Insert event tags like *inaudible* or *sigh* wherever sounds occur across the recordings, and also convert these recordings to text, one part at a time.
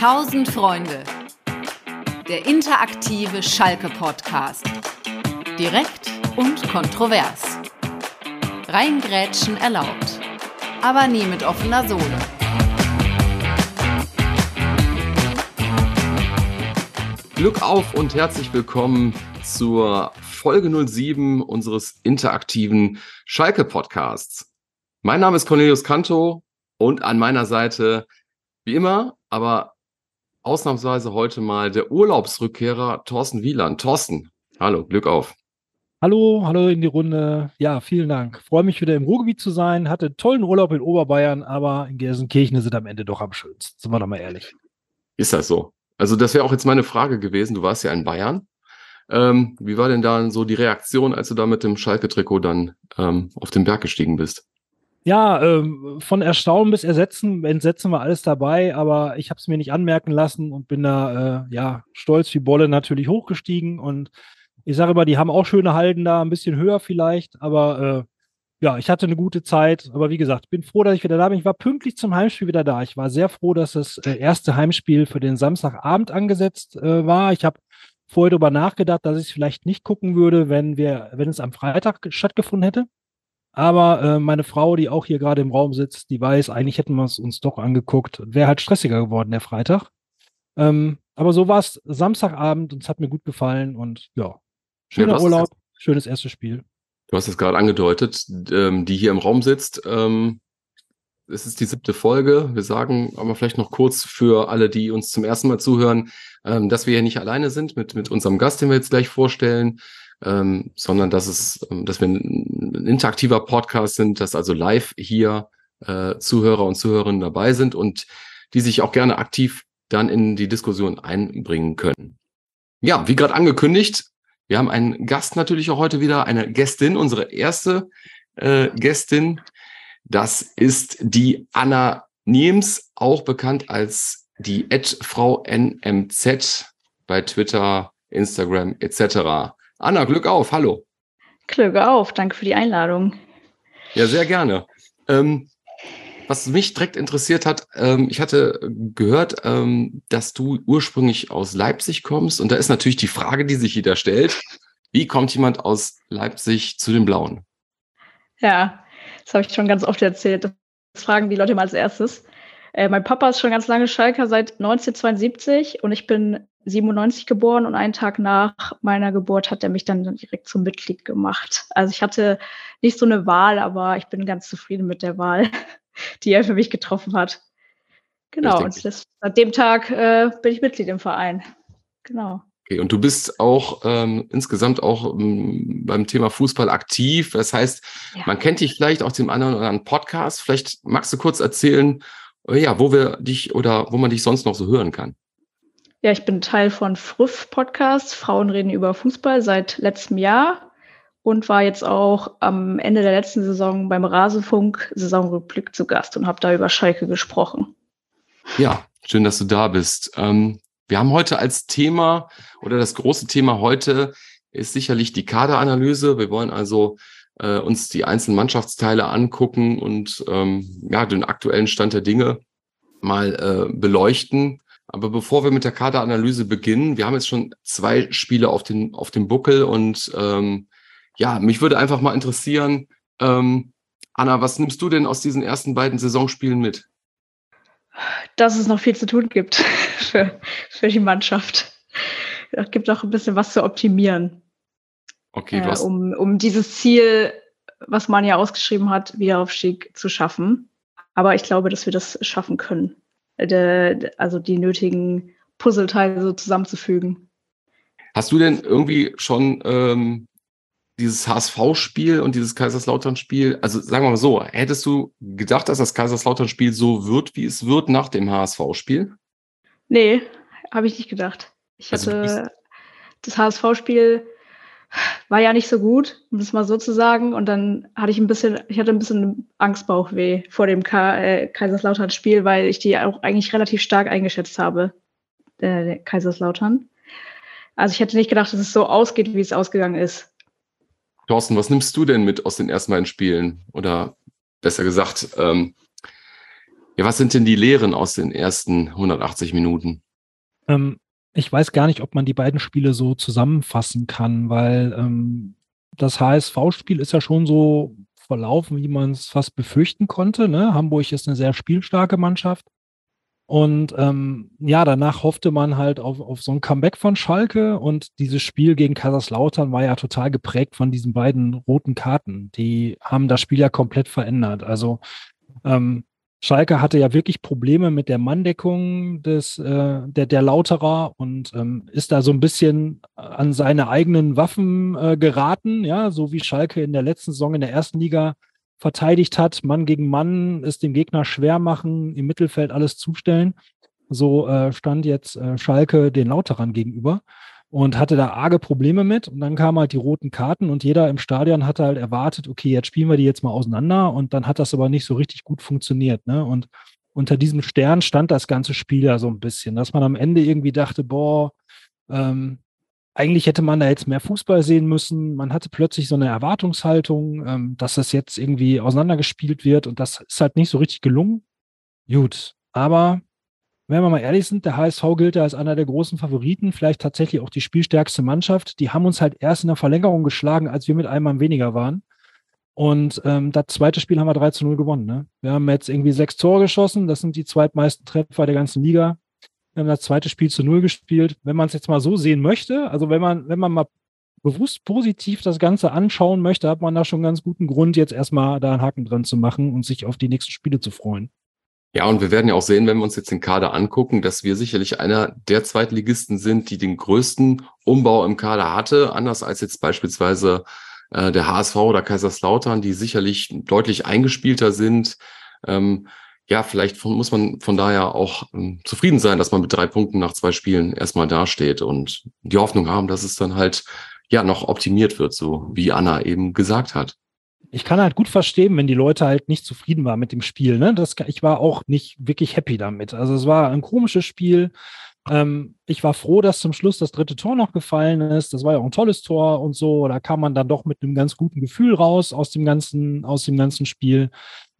1000 Freunde. Der interaktive Schalke-Podcast. Direkt und kontrovers. Reingrätschen erlaubt. Aber nie mit offener Sohle. Glück auf und herzlich willkommen zur Folge 07 unseres interaktiven Schalke-Podcasts. Mein Name ist Cornelius Canto und an meiner Seite, wie immer, aber ausnahmsweise heute mal der Urlaubsrückkehrer Thorsten Wieland. Thorsten, hallo, Glück auf. Hallo, hallo in die Runde. Ja, vielen Dank. Freue mich wieder im Ruhrgebiet zu sein. Hatte tollen Urlaub in Oberbayern, aber in Gelsenkirchen sind am Ende doch am schönsten. Sind wir doch mal ehrlich. Ist das so? Also, das wäre auch jetzt meine Frage gewesen. Du warst ja in Bayern. Ähm, wie war denn da so die Reaktion, als du da mit dem Schalke-Trikot dann ähm, auf den Berg gestiegen bist? Ja, ähm, von Erstaunen bis Ersetzen, Entsetzen war alles dabei, aber ich habe es mir nicht anmerken lassen und bin da äh, ja stolz wie Bolle natürlich hochgestiegen und ich sage immer, die haben auch schöne Halden da, ein bisschen höher vielleicht, aber äh, ja, ich hatte eine gute Zeit, aber wie gesagt, bin froh, dass ich wieder da bin. Ich war pünktlich zum Heimspiel wieder da. Ich war sehr froh, dass das äh, erste Heimspiel für den Samstagabend angesetzt äh, war. Ich habe vorher darüber nachgedacht, dass ich es vielleicht nicht gucken würde, wenn wir, wenn es am Freitag stattgefunden hätte. Aber äh, meine Frau, die auch hier gerade im Raum sitzt, die weiß, eigentlich hätten wir es uns doch angeguckt. Wäre halt stressiger geworden, der Freitag. Ähm, aber so war es Samstagabend und es hat mir gut gefallen und ja, schöner ja, Urlaub, schönes erstes Spiel. Du hast es gerade angedeutet, ähm, die hier im Raum sitzt. Ähm, es ist die siebte Folge. Wir sagen aber vielleicht noch kurz für alle, die uns zum ersten Mal zuhören, ähm, dass wir hier nicht alleine sind mit, mit unserem Gast, den wir jetzt gleich vorstellen ähm, sondern dass es, ähm, dass wir ein, interaktiver Podcast sind, dass also live hier äh, Zuhörer und Zuhörerinnen dabei sind und die sich auch gerne aktiv dann in die Diskussion einbringen können. Ja, wie gerade angekündigt, wir haben einen Gast natürlich auch heute wieder, eine Gästin, unsere erste äh, Gästin. Das ist die Anna Niems, auch bekannt als die Frau NMZ bei Twitter, Instagram etc. Anna, Glück auf, hallo. Glück auf, danke für die Einladung. Ja, sehr gerne. Ähm, was mich direkt interessiert hat, ähm, ich hatte gehört, ähm, dass du ursprünglich aus Leipzig kommst. Und da ist natürlich die Frage, die sich jeder stellt. Wie kommt jemand aus Leipzig zu den Blauen? Ja, das habe ich schon ganz oft erzählt. Das fragen die Leute mal als erstes. Äh, mein Papa ist schon ganz lange Schalker seit 1972 und ich bin 97 geboren und einen Tag nach meiner Geburt hat er mich dann direkt zum Mitglied gemacht. Also ich hatte nicht so eine Wahl, aber ich bin ganz zufrieden mit der Wahl, *laughs* die er für mich getroffen hat. Genau, und das, seit dem Tag äh, bin ich Mitglied im Verein. Genau. Okay, und du bist auch ähm, insgesamt auch ähm, beim Thema Fußball aktiv. Das heißt, ja. man kennt dich vielleicht auch dem anderen oder anderen Podcast. Vielleicht magst du kurz erzählen, äh, ja, wo wir dich oder wo man dich sonst noch so hören kann. Ja, ich bin Teil von Früff Podcast, Frauen reden über Fußball seit letztem Jahr und war jetzt auch am Ende der letzten Saison beim Rasenfunk Saisonrückblick zu Gast und habe da über Schalke gesprochen. Ja, schön, dass du da bist. Ähm, wir haben heute als Thema oder das große Thema heute ist sicherlich die Kaderanalyse. Wir wollen also äh, uns die einzelnen Mannschaftsteile angucken und ähm, ja, den aktuellen Stand der Dinge mal äh, beleuchten. Aber bevor wir mit der Kaderanalyse beginnen, wir haben jetzt schon zwei Spiele auf, den, auf dem Buckel und ähm, ja, mich würde einfach mal interessieren, ähm, Anna, was nimmst du denn aus diesen ersten beiden Saisonspielen mit? Dass es noch viel zu tun gibt *laughs* für, für die Mannschaft. Es gibt auch ein bisschen was zu optimieren. Okay, äh, um, um dieses Ziel, was man ja ausgeschrieben hat, Wiederaufstieg zu schaffen. Aber ich glaube, dass wir das schaffen können de, also die nötigen Puzzleteile so zusammenzufügen. Hast du denn irgendwie schon ähm, dieses HSV-Spiel und dieses Kaiserslautern-Spiel, also sagen wir mal so, hättest du gedacht, dass das Kaiserslautern-Spiel so wird, wie es wird nach dem HSV-Spiel? Nee, habe ich nicht gedacht. Ich also hatte das HSV-Spiel war ja nicht so gut, um das mal so zu sagen. Und dann hatte ich ein bisschen, ich hatte ein bisschen Angstbauchweh vor dem Ka äh, Kaiserslautern-Spiel, weil ich die auch eigentlich relativ stark eingeschätzt habe, äh, Kaiserslautern. Also ich hätte nicht gedacht, dass es so ausgeht, wie es ausgegangen ist. Thorsten, was nimmst du denn mit aus den ersten beiden Spielen? Oder besser gesagt, ähm, Ja, was sind denn die Lehren aus den ersten 180 Minuten? Ähm, ich weiß gar nicht, ob man die beiden Spiele so zusammenfassen kann, weil ähm, das HSV-Spiel ist ja schon so verlaufen, wie man es fast befürchten konnte. Ne? Hamburg ist eine sehr spielstarke Mannschaft. Und ähm, ja, danach hoffte man halt auf, auf so ein Comeback von Schalke und dieses Spiel gegen Kaiserslautern war ja total geprägt von diesen beiden roten Karten. Die haben das Spiel ja komplett verändert. Also ähm, Schalke hatte ja wirklich Probleme mit der Manndeckung des, äh, der, der Lauterer und ähm, ist da so ein bisschen an seine eigenen Waffen äh, geraten, ja, so wie Schalke in der letzten Saison in der ersten Liga verteidigt hat, Mann gegen Mann, es dem Gegner schwer machen, im Mittelfeld alles zustellen. So äh, stand jetzt äh, Schalke den Lauterern gegenüber und hatte da arge Probleme mit. Und dann kamen halt die roten Karten und jeder im Stadion hatte halt erwartet, okay, jetzt spielen wir die jetzt mal auseinander. Und dann hat das aber nicht so richtig gut funktioniert. Ne? Und unter diesem Stern stand das ganze Spiel ja so ein bisschen, dass man am Ende irgendwie dachte, boah, ähm, eigentlich hätte man da jetzt mehr Fußball sehen müssen. Man hatte plötzlich so eine Erwartungshaltung, ähm, dass das jetzt irgendwie auseinandergespielt wird und das ist halt nicht so richtig gelungen. Gut, aber wenn wir mal ehrlich sind, der HSV gilt da als einer der großen Favoriten, vielleicht tatsächlich auch die spielstärkste Mannschaft. Die haben uns halt erst in der Verlängerung geschlagen, als wir mit einem Mann weniger waren. Und ähm, das zweite Spiel haben wir 3 zu 0 gewonnen. Ne? Wir haben jetzt irgendwie sechs Tore geschossen. Das sind die zweitmeisten Treffer der ganzen Liga. Wir haben das zweite Spiel zu null gespielt. Wenn man es jetzt mal so sehen möchte, also wenn man, wenn man mal bewusst positiv das Ganze anschauen möchte, hat man da schon ganz guten Grund, jetzt erstmal da einen Haken dran zu machen und sich auf die nächsten Spiele zu freuen. Ja, und wir werden ja auch sehen, wenn wir uns jetzt den Kader angucken, dass wir sicherlich einer der Zweitligisten sind, die den größten Umbau im Kader hatte, anders als jetzt beispielsweise äh, der HSV oder Kaiserslautern, die sicherlich deutlich eingespielter sind. Ähm, ja, vielleicht von, muss man von daher auch ähm, zufrieden sein, dass man mit drei Punkten nach zwei Spielen erstmal dasteht und die Hoffnung haben, dass es dann halt ja noch optimiert wird, so wie Anna eben gesagt hat. Ich kann halt gut verstehen, wenn die Leute halt nicht zufrieden waren mit dem Spiel. Ne? Das, ich war auch nicht wirklich happy damit. Also es war ein komisches Spiel. Ähm, ich war froh, dass zum Schluss das dritte Tor noch gefallen ist. Das war ja auch ein tolles Tor und so. Da kam man dann doch mit einem ganz guten Gefühl raus aus dem ganzen, aus dem ganzen Spiel.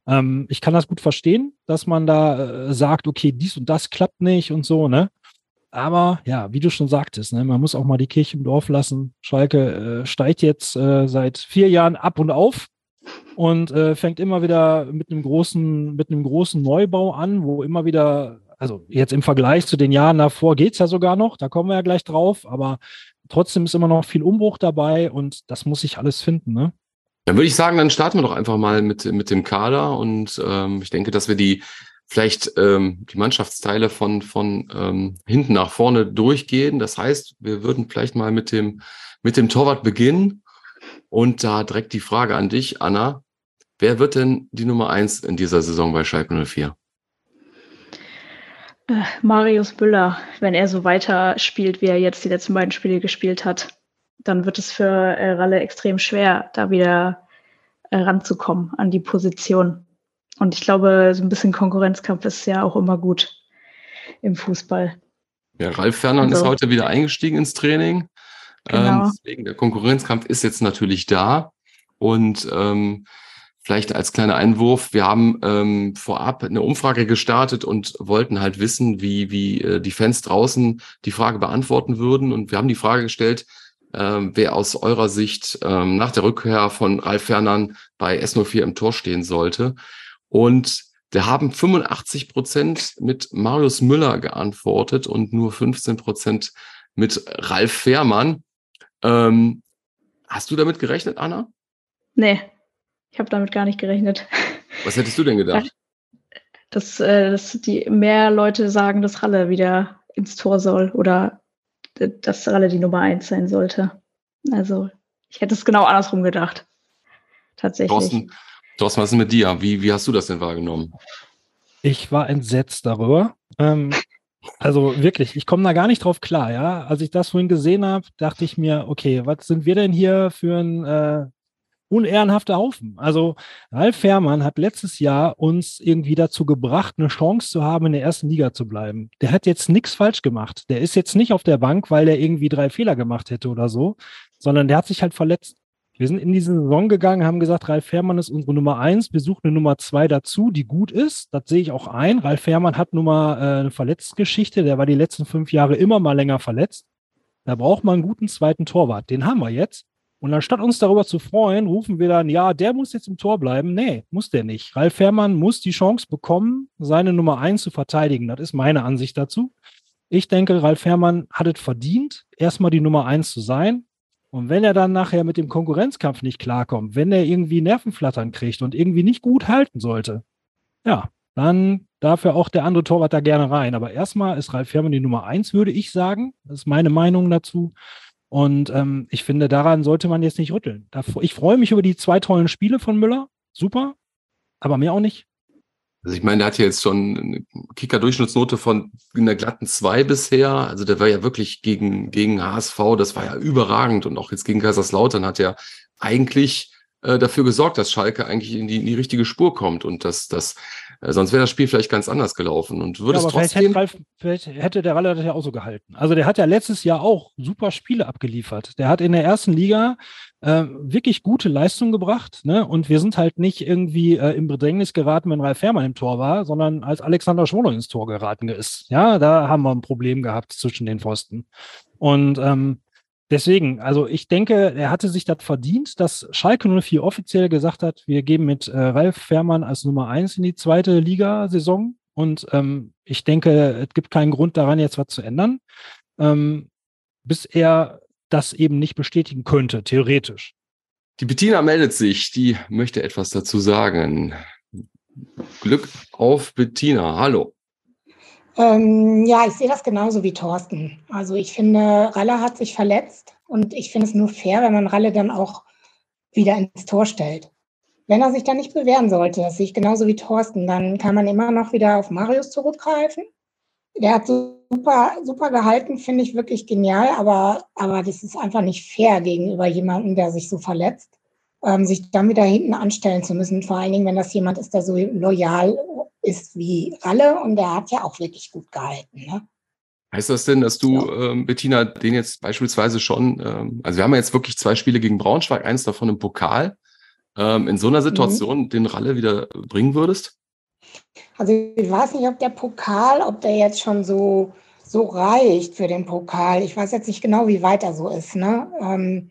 Ähm, ich kann das gut verstehen, dass man da äh, sagt, okay, dies und das klappt nicht und so, ne? Aber ja, wie du schon sagtest, ne, man muss auch mal die Kirche im Dorf lassen. Schalke äh, steigt jetzt äh, seit vier Jahren ab und auf und äh, fängt immer wieder mit einem großen, mit einem großen Neubau an, wo immer wieder, also jetzt im Vergleich zu den Jahren davor geht's ja sogar noch, da kommen wir ja gleich drauf, aber trotzdem ist immer noch viel Umbruch dabei und das muss sich alles finden, ne? Dann würde ich sagen, dann starten wir doch einfach mal mit, mit dem Kader und ähm, ich denke, dass wir die vielleicht ähm, die Mannschaftsteile von, von ähm, hinten nach vorne durchgehen. Das heißt, wir würden vielleicht mal mit dem, mit dem Torwart beginnen und da direkt die Frage an dich, Anna. Wer wird denn die Nummer eins in dieser Saison bei Schalke 04? Äh, Marius Müller, wenn er so weiter spielt, wie er jetzt die letzten beiden Spiele gespielt hat dann wird es für äh, Ralle extrem schwer, da wieder äh, ranzukommen an die Position. Und ich glaube, so ein bisschen Konkurrenzkampf ist ja auch immer gut im Fußball. Ja, Ralf Fernand also, ist heute wieder eingestiegen ins Training. Genau. Ähm, deswegen der Konkurrenzkampf ist jetzt natürlich da. Und ähm, vielleicht als kleiner Einwurf, wir haben ähm, vorab eine Umfrage gestartet und wollten halt wissen, wie, wie äh, die Fans draußen die Frage beantworten würden. Und wir haben die Frage gestellt, ähm, wer aus eurer Sicht ähm, nach der Rückkehr von Ralf Fernand bei S04 im Tor stehen sollte. Und da haben 85 Prozent mit Marius Müller geantwortet und nur 15 Prozent mit Ralf Fährmann. Ähm, hast du damit gerechnet, Anna? Nee, ich habe damit gar nicht gerechnet. *laughs* Was hättest du denn gedacht? Dass, äh, dass die mehr Leute sagen, dass Ralle wieder ins Tor soll oder dass Ralle die Nummer eins sein sollte. Also ich hätte es genau andersrum gedacht. Tatsächlich. Thorsten, Thorsten was ist mit dir? Wie, wie hast du das denn wahrgenommen? Ich war entsetzt darüber. Ähm, also wirklich, ich komme da gar nicht drauf klar, ja. Als ich das vorhin gesehen habe, dachte ich mir, okay, was sind wir denn hier für ein äh, unehrenhafter Haufen. Also Ralf Fährmann hat letztes Jahr uns irgendwie dazu gebracht, eine Chance zu haben, in der ersten Liga zu bleiben. Der hat jetzt nichts falsch gemacht. Der ist jetzt nicht auf der Bank, weil er irgendwie drei Fehler gemacht hätte oder so, sondern der hat sich halt verletzt. Wir sind in diese Saison gegangen, haben gesagt, Ralf Fährmann ist unsere Nummer eins. Wir suchen eine Nummer zwei dazu, die gut ist. Das sehe ich auch ein. Ralf Fährmann hat nun mal äh, eine Verletzungsgeschichte. Der war die letzten fünf Jahre immer mal länger verletzt. Da braucht man einen guten zweiten Torwart. Den haben wir jetzt. Und anstatt uns darüber zu freuen, rufen wir dann, ja, der muss jetzt im Tor bleiben. Nee, muss der nicht. Ralf Fährmann muss die Chance bekommen, seine Nummer eins zu verteidigen. Das ist meine Ansicht dazu. Ich denke, Ralf Fährmann hat es verdient, erstmal die Nummer eins zu sein. Und wenn er dann nachher mit dem Konkurrenzkampf nicht klarkommt, wenn er irgendwie Nervenflattern kriegt und irgendwie nicht gut halten sollte, ja, dann darf er auch der andere Torwart da gerne rein. Aber erstmal ist Ralf Fährmann die Nummer eins, würde ich sagen. Das ist meine Meinung dazu. Und ähm, ich finde, daran sollte man jetzt nicht rütteln. Ich freue mich über die zwei tollen Spiele von Müller. Super. Aber mehr auch nicht. Also ich meine, der hat ja jetzt schon eine Kicker-Durchschnittsnote von einer glatten 2 bisher. Also der war ja wirklich gegen, gegen HSV, das war ja überragend. Und auch jetzt gegen Kaiserslautern hat er eigentlich äh, dafür gesorgt, dass Schalke eigentlich in die, in die richtige Spur kommt und dass, äh, sonst wäre das Spiel vielleicht ganz anders gelaufen. Und würde ja, es trotzdem. Vielleicht hätte, Ralf, vielleicht hätte der Ralle das ja auch so gehalten. Also der hat ja letztes Jahr auch super Spiele abgeliefert. Der hat in der ersten Liga äh, wirklich gute Leistung gebracht. Ne? Und wir sind halt nicht irgendwie äh, im Bedrängnis geraten, wenn Ralf Fährmann im Tor war, sondern als Alexander Schmoller ins Tor geraten ist. Ja, da haben wir ein Problem gehabt zwischen den Pfosten. Und ähm, deswegen, also ich denke, er hatte sich das verdient, dass Schalke 04 offiziell gesagt hat, wir geben mit äh, Ralf Fährmann als Nummer eins in die zweite Liga-Saison. Und ähm, ich denke, es gibt keinen Grund daran, jetzt was zu ändern, ähm, bis er das eben nicht bestätigen könnte, theoretisch. Die Bettina meldet sich, die möchte etwas dazu sagen. Glück auf Bettina, hallo. Ähm, ja, ich sehe das genauso wie Thorsten. Also ich finde, Ralle hat sich verletzt und ich finde es nur fair, wenn man Ralle dann auch wieder ins Tor stellt. Wenn er sich dann nicht bewähren sollte, das sehe ich genauso wie Thorsten, dann kann man immer noch wieder auf Marius zurückgreifen der hat super, super gehalten, finde ich wirklich genial, aber, aber das ist einfach nicht fair gegenüber jemandem, der sich so verletzt, ähm, sich dann wieder hinten anstellen zu müssen. Vor allen Dingen, wenn das jemand ist, der so loyal ist wie Ralle und der hat ja auch wirklich gut gehalten. Ne? Heißt das denn, dass du, ja. ähm, Bettina, den jetzt beispielsweise schon, ähm, also wir haben ja jetzt wirklich zwei Spiele gegen Braunschweig, eins davon im Pokal, ähm, in so einer mhm. Situation mhm. den Ralle wieder bringen würdest? Also ich weiß nicht, ob der Pokal, ob der jetzt schon so, so reicht für den Pokal. Ich weiß jetzt nicht genau, wie weit er so ist. Ne? Ähm,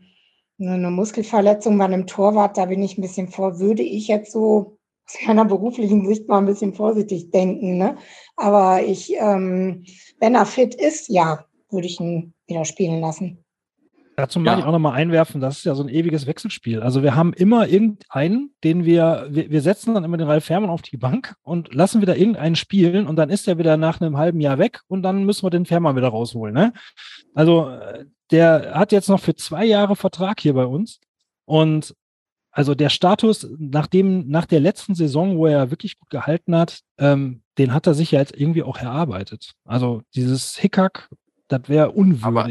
eine Muskelverletzung bei einem Torwart, da bin ich ein bisschen vor, würde ich jetzt so aus meiner beruflichen Sicht mal ein bisschen vorsichtig denken. Ne? Aber ich, ähm, wenn er fit ist, ja, würde ich ihn wieder spielen lassen. Dazu mag ja. ich auch nochmal einwerfen, das ist ja so ein ewiges Wechselspiel. Also wir haben immer irgendeinen, den wir, wir, wir setzen dann immer den Ralf Fährmann auf die Bank und lassen wieder irgendeinen spielen und dann ist er wieder nach einem halben Jahr weg und dann müssen wir den Fährmann wieder rausholen. Ne? Also der hat jetzt noch für zwei Jahre Vertrag hier bei uns und also der Status nach dem, nach der letzten Saison, wo er wirklich gut gehalten hat, ähm, den hat er sich ja jetzt irgendwie auch erarbeitet. Also dieses Hickhack, das wäre unwürdig. Aber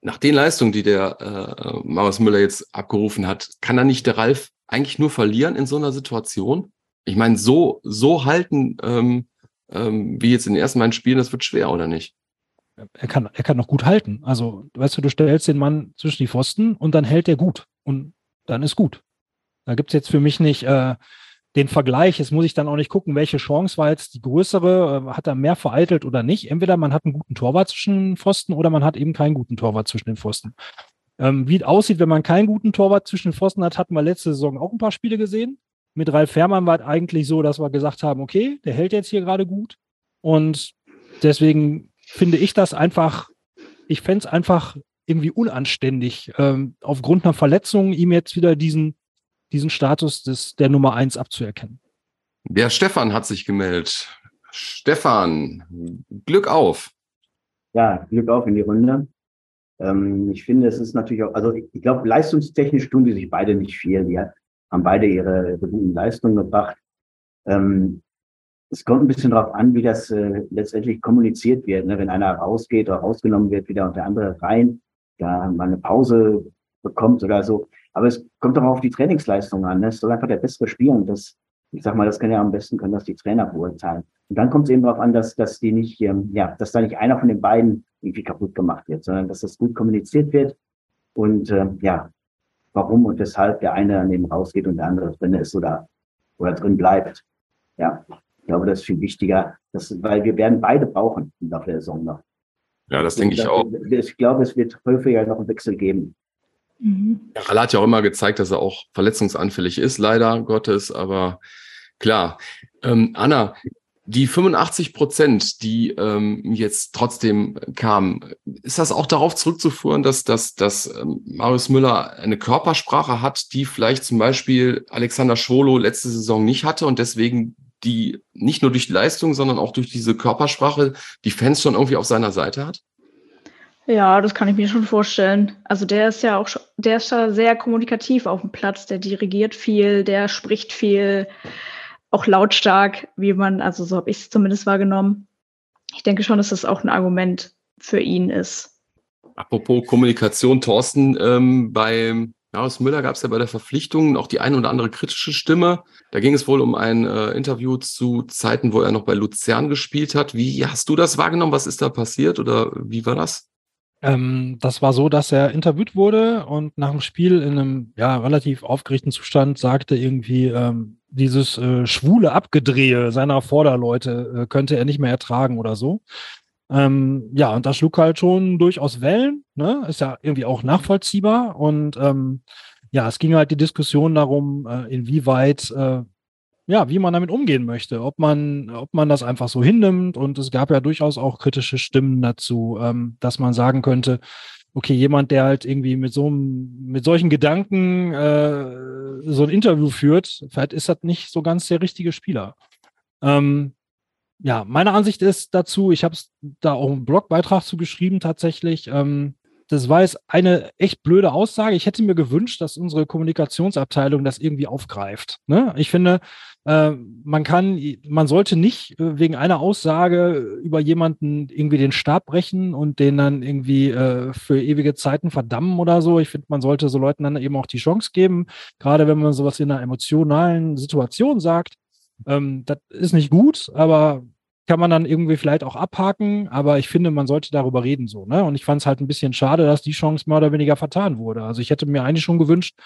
nach den Leistungen, die der äh, Marius Müller jetzt abgerufen hat, kann er nicht der Ralf eigentlich nur verlieren in so einer Situation? Ich meine, so, so halten, ähm, ähm, wie jetzt in den ersten beiden Spielen, das wird schwer, oder nicht? Er kann, er kann noch gut halten. Also, weißt du, du stellst den Mann zwischen die Pfosten und dann hält er gut. Und dann ist gut. Da gibt es jetzt für mich nicht, äh, den Vergleich, jetzt muss ich dann auch nicht gucken, welche Chance war jetzt die größere, äh, hat er mehr vereitelt oder nicht. Entweder man hat einen guten Torwart zwischen den Pfosten oder man hat eben keinen guten Torwart zwischen den Pfosten. Ähm, wie es aussieht, wenn man keinen guten Torwart zwischen den Pfosten hat, hatten wir letzte Saison auch ein paar Spiele gesehen. Mit Ralf Fährmann war es eigentlich so, dass wir gesagt haben, okay, der hält jetzt hier gerade gut. Und deswegen finde ich das einfach, ich fände es einfach irgendwie unanständig, ähm, aufgrund einer Verletzung ihm jetzt wieder diesen diesen Status des, der Nummer eins abzuerkennen. Der Stefan hat sich gemeldet. Stefan, Glück auf. Ja, Glück auf in die Runde. Ähm, ich finde, es ist natürlich auch, also ich glaube, leistungstechnisch tun die sich beide nicht viel. Die haben beide ihre, ihre guten Leistungen gebracht. Ähm, es kommt ein bisschen darauf an, wie das äh, letztendlich kommuniziert wird. Ne? Wenn einer rausgeht oder rausgenommen wird, wieder und der andere rein, da mal eine Pause bekommt oder so. Aber es kommt doch auf die Trainingsleistung an. Ne? Es soll einfach der bessere spielen. Das, ich sag mal, das kann ja am besten können das die Trainer beurteilen. Und dann kommt es eben darauf an, dass, dass die nicht, ähm, ja, dass da nicht einer von den beiden irgendwie kaputt gemacht wird, sondern dass das gut kommuniziert wird. Und ähm, ja, warum und weshalb der eine an dem rausgeht und der andere drin ist oder, oder drin bleibt. Ja, ich glaube, das ist viel wichtiger, dass, weil wir werden beide brauchen im Laufe der Saison noch. Ja, das denke ich auch. Ich glaube, es wird häufiger noch einen Wechsel geben. Mhm. Ralle hat ja auch immer gezeigt, dass er auch verletzungsanfällig ist, leider Gottes, aber klar. Ähm, Anna, die 85 Prozent, die ähm, jetzt trotzdem kamen, ist das auch darauf zurückzuführen, dass, dass, dass ähm, Marius Müller eine Körpersprache hat, die vielleicht zum Beispiel Alexander Schwolo letzte Saison nicht hatte und deswegen die nicht nur durch die Leistung, sondern auch durch diese Körpersprache die Fans schon irgendwie auf seiner Seite hat? Ja, das kann ich mir schon vorstellen. Also der ist ja auch, der ist ja sehr kommunikativ auf dem Platz, der dirigiert viel, der spricht viel auch lautstark, wie man, also so habe ich es zumindest wahrgenommen. Ich denke schon, dass das auch ein Argument für ihn ist. Apropos Kommunikation, Thorsten, ähm, bei Marius Müller gab es ja bei der Verpflichtung auch die eine oder andere kritische Stimme. Da ging es wohl um ein äh, Interview zu Zeiten, wo er noch bei Luzern gespielt hat. Wie hast du das wahrgenommen? Was ist da passiert oder wie war das? Ähm, das war so, dass er interviewt wurde und nach dem Spiel in einem ja, relativ aufgeregten Zustand sagte irgendwie, ähm, dieses äh, schwule Abgedrehe seiner Vorderleute äh, könnte er nicht mehr ertragen oder so. Ähm, ja, und das schlug halt schon durchaus Wellen, ne? Ist ja irgendwie auch nachvollziehbar. Und ähm, ja, es ging halt die Diskussion darum, äh, inwieweit, äh, ja, wie man damit umgehen möchte, ob man, ob man das einfach so hinnimmt. Und es gab ja durchaus auch kritische Stimmen dazu, ähm, dass man sagen könnte, okay, jemand, der halt irgendwie mit so mit solchen Gedanken äh, so ein Interview führt, vielleicht ist das nicht so ganz der richtige Spieler. Ähm, ja, meine Ansicht ist dazu, ich habe da auch einen Blogbeitrag zu geschrieben tatsächlich. Ähm, das war jetzt eine echt blöde Aussage. Ich hätte mir gewünscht, dass unsere Kommunikationsabteilung das irgendwie aufgreift. Ne? Ich finde, äh, man kann, man sollte nicht äh, wegen einer Aussage über jemanden irgendwie den Stab brechen und den dann irgendwie äh, für ewige Zeiten verdammen oder so. Ich finde, man sollte so Leuten dann eben auch die Chance geben, gerade wenn man sowas in einer emotionalen Situation sagt. Ähm, das ist nicht gut, aber kann man dann irgendwie vielleicht auch abhaken, aber ich finde, man sollte darüber reden so, ne? Und ich fand es halt ein bisschen schade, dass die Chance mehr oder weniger vertan wurde. Also ich hätte mir eigentlich schon gewünscht,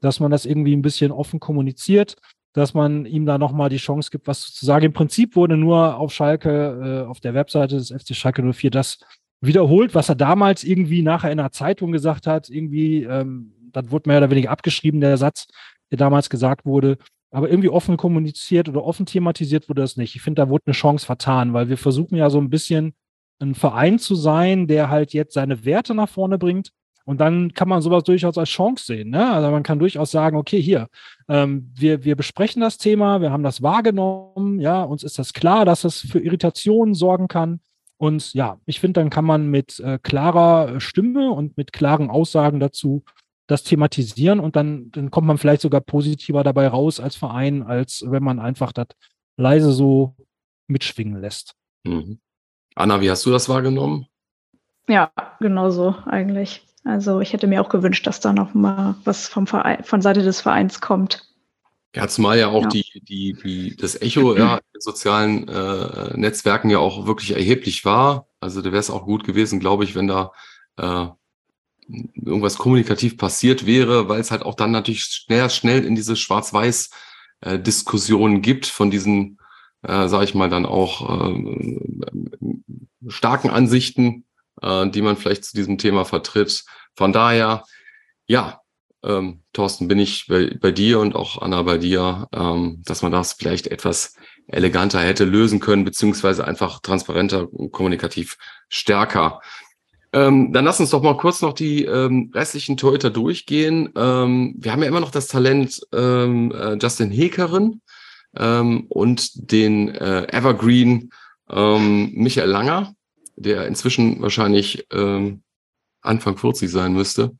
dass man das irgendwie ein bisschen offen kommuniziert, dass man ihm da nochmal die Chance gibt, was zu sagen. Im Prinzip wurde nur auf Schalke, äh, auf der Webseite des FC Schalke 04 das wiederholt, was er damals irgendwie nachher in einer Zeitung gesagt hat. Irgendwie, ähm, das wurde mehr oder weniger abgeschrieben, der Satz, der damals gesagt wurde. Aber irgendwie offen kommuniziert oder offen thematisiert wurde das nicht. Ich finde, da wurde eine Chance vertan, weil wir versuchen ja so ein bisschen ein Verein zu sein, der halt jetzt seine Werte nach vorne bringt und dann kann man sowas durchaus als Chance sehen. Ne? Also man kann durchaus sagen, okay, hier, ähm, wir, wir besprechen das Thema, wir haben das wahrgenommen, ja, uns ist das klar, dass es für Irritationen sorgen kann. Und ja, ich finde, dann kann man mit äh, klarer Stimme und mit klaren Aussagen dazu das thematisieren und dann, dann kommt man vielleicht sogar positiver dabei raus als Verein, als wenn man einfach das leise so mitschwingen lässt. Mhm. Anna, wie hast du das wahrgenommen? Ja, genauso eigentlich. Also ich hätte mir auch gewünscht, dass da noch mal was vom Verein, von Seite des Vereins kommt. Ja, zumal ja auch ja. Die, die, die, das Echo ja, in sozialen äh, Netzwerken ja auch wirklich erheblich war. Also da wäre es auch gut gewesen, glaube ich, wenn da äh, irgendwas kommunikativ passiert wäre, weil es halt auch dann natürlich schnell, schnell in diese Schwarz-Weiß-Diskussionen äh, gibt von diesen, äh, sage ich mal, dann auch äh, starken Ansichten, äh, die man vielleicht zu diesem Thema vertritt. Von daher, ja, ähm, Thorsten, bin ich bei, bei dir und auch Anna bei dir, ähm, dass man das vielleicht etwas eleganter hätte lösen können, beziehungsweise einfach transparenter, kommunikativ stärker. Ähm, dann lass uns doch mal kurz noch die ähm, restlichen Torhüter durchgehen. Ähm, wir haben ja immer noch das Talent ähm, äh, Justin Hekeren ähm, und den äh, Evergreen ähm, Michael Langer der inzwischen wahrscheinlich Anfang 40 sein müsste.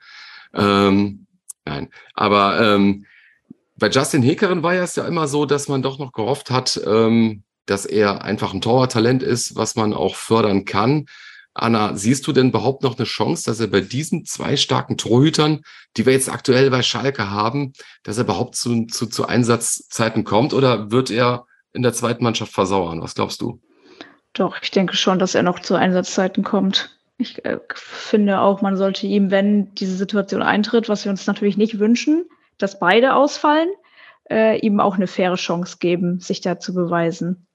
Nein, aber bei Justin Hekeren war ja es ja immer so, dass man doch noch gehofft hat, dass er einfach ein Torwarttalent ist, was man auch fördern kann. Anna, siehst du denn überhaupt noch eine Chance, dass er bei diesen zwei starken Torhütern, die wir jetzt aktuell bei Schalke haben, dass er überhaupt zu, zu, zu Einsatzzeiten kommt oder wird er in der zweiten Mannschaft versauern? Was glaubst du? Doch, ich denke schon, dass er noch zu Einsatzzeiten kommt. Ich äh, finde auch, man sollte ihm, wenn diese Situation eintritt, was wir uns natürlich nicht wünschen, dass beide ausfallen, äh, ihm auch eine faire Chance geben, sich da zu beweisen.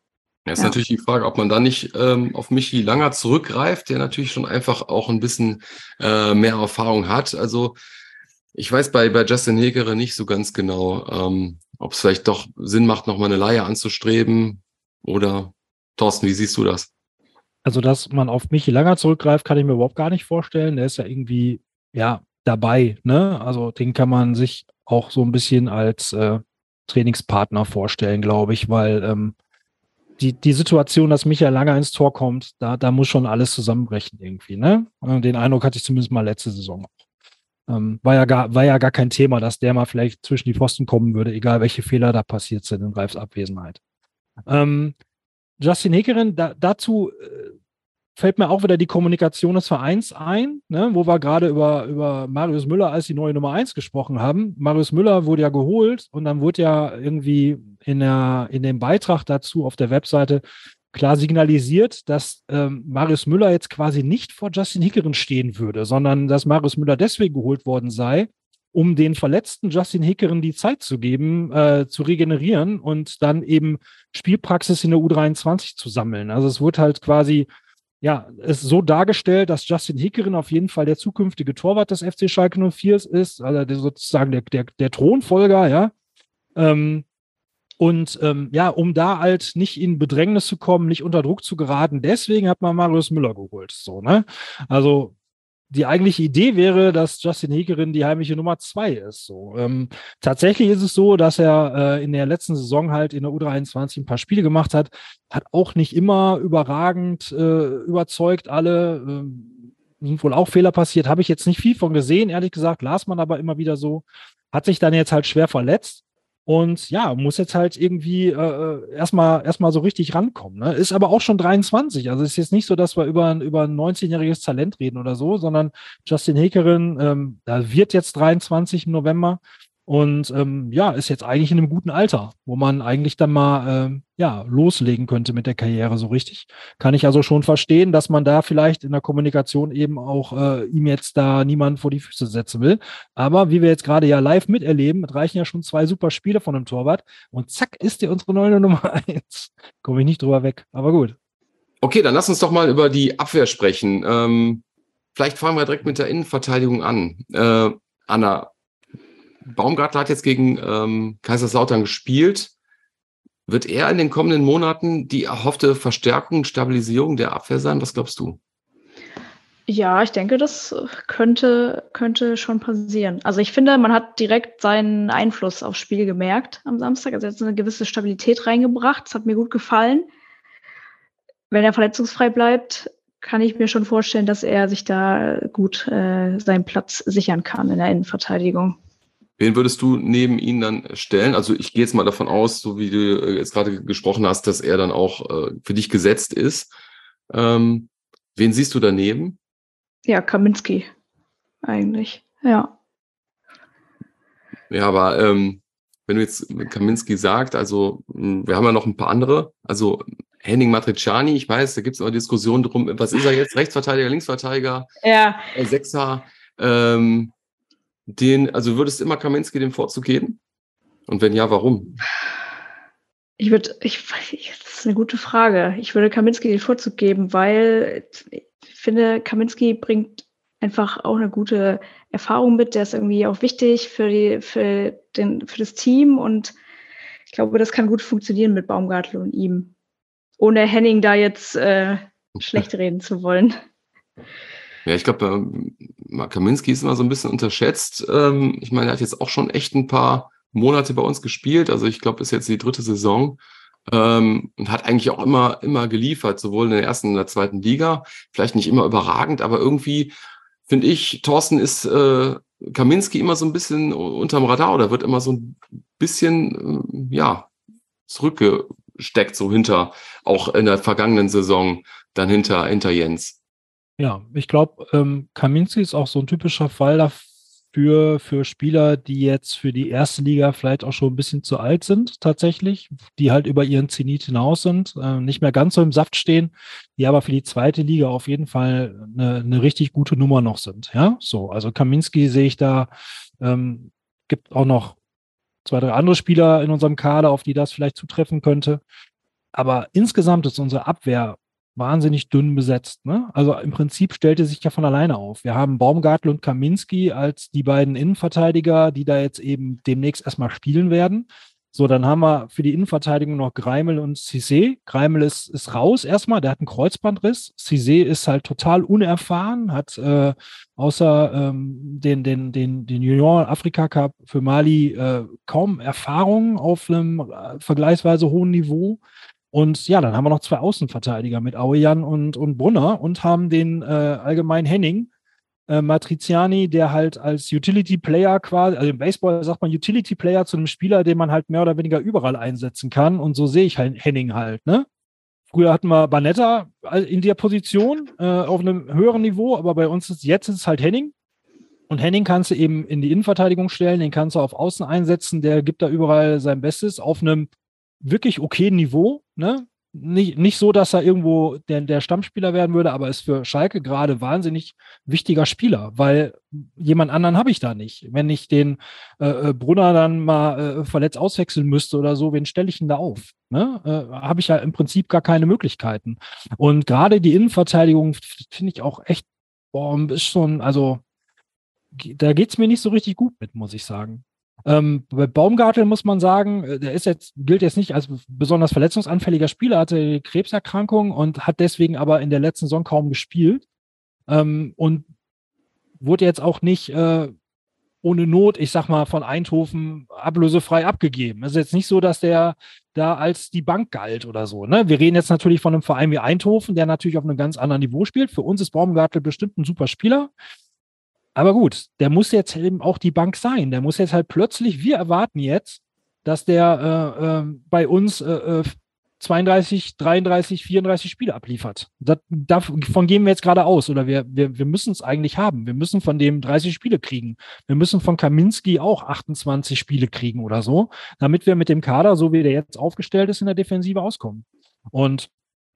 Ja, ist natürlich die Frage, ob man da nicht ähm, auf Michi Langer zurückgreift, der natürlich schon einfach auch ein bisschen äh, mehr Erfahrung hat. Also ich weiß bei, bei Justin Hegere nicht so ganz genau, ähm, ob es vielleicht doch Sinn macht, nochmal eine Leihe anzustreben. Oder Thorsten, wie siehst du das? Also, dass man auf Michi Langer zurückgreift, kann ich mir überhaupt gar nicht vorstellen. Der ist ja irgendwie, ja, dabei. Ne? Also, den kann man sich auch so ein bisschen als äh, Trainingspartner vorstellen, glaube ich, weil ähm, die, die Situation, dass Michael Langer ins Tor kommt, da, da muss schon alles zusammenbrechen irgendwie. Ne? Den Eindruck hatte ich zumindest mal letzte Saison. Ähm, war, ja gar, war ja gar kein Thema, dass der mal vielleicht zwischen die Pfosten kommen würde, egal welche Fehler da passiert sind in Ralfs Abwesenheit. Ähm, Justin Hekerin, da, dazu äh, fällt mir auch wieder die Kommunikation des Vereins ein, ne, wo wir gerade über, über Marius Müller als die neue Nummer 1 gesprochen haben. Marius Müller wurde ja geholt und dann wurde ja irgendwie in, der, in dem Beitrag dazu auf der Webseite klar signalisiert, dass ähm, Marius Müller jetzt quasi nicht vor Justin Hickeren stehen würde, sondern dass Marius Müller deswegen geholt worden sei, um den verletzten Justin Hickeren die Zeit zu geben, äh, zu regenerieren und dann eben Spielpraxis in der U23 zu sammeln. Also es wurde halt quasi ja, ist so dargestellt, dass Justin Hickerin auf jeden Fall der zukünftige Torwart des FC Schalke 04 ist, also der, sozusagen der, der, der Thronfolger, ja. Ähm, und ähm, ja, um da halt nicht in Bedrängnis zu kommen, nicht unter Druck zu geraten, deswegen hat man Marius Müller geholt. So, ne? Also die eigentliche Idee wäre, dass Justin Hegerin die heimliche Nummer zwei ist. So. Ähm, tatsächlich ist es so, dass er äh, in der letzten Saison halt in der U23 ein paar Spiele gemacht hat, hat auch nicht immer überragend äh, überzeugt alle. Ähm, sind wohl auch Fehler passiert, habe ich jetzt nicht viel von gesehen, ehrlich gesagt, las man aber immer wieder so. Hat sich dann jetzt halt schwer verletzt und ja, muss jetzt halt irgendwie äh, äh erstmal erstmal so richtig rankommen. Ne? Ist aber auch schon 23. Also ist jetzt nicht so, dass wir über, über ein 19-jähriges Talent reden oder so, sondern Justin Hekerin, ähm, da wird jetzt 23 im November. Und ähm, ja, ist jetzt eigentlich in einem guten Alter, wo man eigentlich dann mal ähm, ja, loslegen könnte mit der Karriere so richtig. Kann ich also schon verstehen, dass man da vielleicht in der Kommunikation eben auch äh, ihm jetzt da niemand vor die Füße setzen will. Aber wie wir jetzt gerade ja live miterleben, reichen ja schon zwei super Spiele von einem Torwart und zack, ist dir unsere neue *laughs* Nummer eins. Komme ich nicht drüber weg, aber gut. Okay, dann lass uns doch mal über die Abwehr sprechen. Ähm, vielleicht fangen wir direkt mit der Innenverteidigung an. Äh, Anna, Baumgartler hat jetzt gegen ähm, Kaiserslautern gespielt. Wird er in den kommenden Monaten die erhoffte Verstärkung, Stabilisierung der Abwehr sein? Was glaubst du? Ja, ich denke, das könnte, könnte schon passieren. Also ich finde, man hat direkt seinen Einfluss aufs Spiel gemerkt am Samstag. Also er hat eine gewisse Stabilität reingebracht. Das hat mir gut gefallen. Wenn er verletzungsfrei bleibt, kann ich mir schon vorstellen, dass er sich da gut äh, seinen Platz sichern kann in der Innenverteidigung. Wen würdest du neben ihn dann stellen? Also ich gehe jetzt mal davon aus, so wie du äh, jetzt gerade gesprochen hast, dass er dann auch äh, für dich gesetzt ist. Ähm, wen siehst du daneben? Ja, Kaminski eigentlich, ja. Ja, aber ähm, wenn du jetzt Kaminski sagt, also hm, wir haben ja noch ein paar andere, also Henning Matriciani, ich weiß, da gibt es immer Diskussionen drum, was ist er jetzt, Rechtsverteidiger, Linksverteidiger, ja. Sechser, ähm, den, also würdest du immer Kaminski den Vorzug geben? Und wenn ja, warum? Ich würde, ich, das ist eine gute Frage. Ich würde Kaminski den Vorzug geben, weil ich finde, Kaminski bringt einfach auch eine gute Erfahrung mit. Der ist irgendwie auch wichtig für, die, für, den, für das Team und ich glaube, das kann gut funktionieren mit Baumgartel und ihm. Ohne Henning da jetzt äh, *laughs* schlecht reden zu wollen. Ja, ich glaube, Kaminski ist immer so ein bisschen unterschätzt. Ähm, ich meine, er hat jetzt auch schon echt ein paar Monate bei uns gespielt. Also ich glaube, ist jetzt die dritte Saison ähm, und hat eigentlich auch immer, immer geliefert, sowohl in der ersten und der zweiten Liga. Vielleicht nicht immer überragend, aber irgendwie finde ich, Thorsten ist äh, Kaminski immer so ein bisschen unterm Radar oder wird immer so ein bisschen, äh, ja, zurückgesteckt, so hinter, auch in der vergangenen Saison, dann hinter, hinter Jens. Ja, ich glaube, ähm, Kaminski ist auch so ein typischer Fall für, für Spieler, die jetzt für die erste Liga vielleicht auch schon ein bisschen zu alt sind, tatsächlich, die halt über ihren Zenit hinaus sind, äh, nicht mehr ganz so im Saft stehen, die aber für die zweite Liga auf jeden Fall eine, eine richtig gute Nummer noch sind. Ja, so, also Kaminski sehe ich da, ähm, gibt auch noch zwei, drei andere Spieler in unserem Kader, auf die das vielleicht zutreffen könnte. Aber insgesamt ist unsere Abwehr wahnsinnig dünn besetzt. Ne? Also im Prinzip stellte sich ja von alleine auf. Wir haben Baumgartel und Kaminski als die beiden Innenverteidiger, die da jetzt eben demnächst erstmal spielen werden. So, dann haben wir für die Innenverteidigung noch Greimel und Cissé. Greimel ist, ist raus erstmal, der hat einen Kreuzbandriss. Cissé ist halt total unerfahren, hat äh, außer ähm, den, den, den, den Junior Afrika Cup für Mali äh, kaum Erfahrung auf einem äh, vergleichsweise hohen Niveau. Und ja, dann haben wir noch zwei Außenverteidiger mit Auejan und, und Brunner und haben den äh, allgemein Henning, äh, Matriziani, der halt als Utility Player quasi, also im Baseball sagt man Utility Player zu einem Spieler, den man halt mehr oder weniger überall einsetzen kann. Und so sehe ich halt Henning halt, ne? Früher hatten wir Banetta in der Position äh, auf einem höheren Niveau, aber bei uns ist jetzt ist es halt Henning. Und Henning kannst du eben in die Innenverteidigung stellen, den kannst du auf Außen einsetzen, der gibt da überall sein Bestes auf einem wirklich okay Niveau. Ne? Nicht, nicht so, dass er irgendwo der, der Stammspieler werden würde, aber ist für Schalke gerade wahnsinnig wichtiger Spieler, weil jemand anderen habe ich da nicht. Wenn ich den äh, äh Brunner dann mal äh, verletzt auswechseln müsste oder so, wen stelle ich denn da auf? Ne? Äh, habe ich ja im Prinzip gar keine Möglichkeiten. Und gerade die Innenverteidigung finde ich auch echt, boah, ist schon, also da geht es mir nicht so richtig gut mit, muss ich sagen. Ähm, bei Baumgartel muss man sagen, äh, der ist jetzt, gilt jetzt nicht als besonders verletzungsanfälliger Spieler, hatte Krebserkrankung und hat deswegen aber in der letzten Saison kaum gespielt. Ähm, und wurde jetzt auch nicht äh, ohne Not, ich sag mal, von Eindhoven ablösefrei abgegeben. Es ist jetzt nicht so, dass der da als die Bank galt oder so. Ne? Wir reden jetzt natürlich von einem Verein wie Eindhoven, der natürlich auf einem ganz anderen Niveau spielt. Für uns ist Baumgartel bestimmt ein super Spieler. Aber gut, der muss jetzt eben auch die Bank sein. Der muss jetzt halt plötzlich, wir erwarten jetzt, dass der äh, äh, bei uns äh, 32, 33, 34 Spiele abliefert. Das, davon gehen wir jetzt gerade aus oder wir, wir, wir müssen es eigentlich haben. Wir müssen von dem 30 Spiele kriegen. Wir müssen von Kaminski auch 28 Spiele kriegen oder so, damit wir mit dem Kader, so wie der jetzt aufgestellt ist, in der Defensive auskommen. Und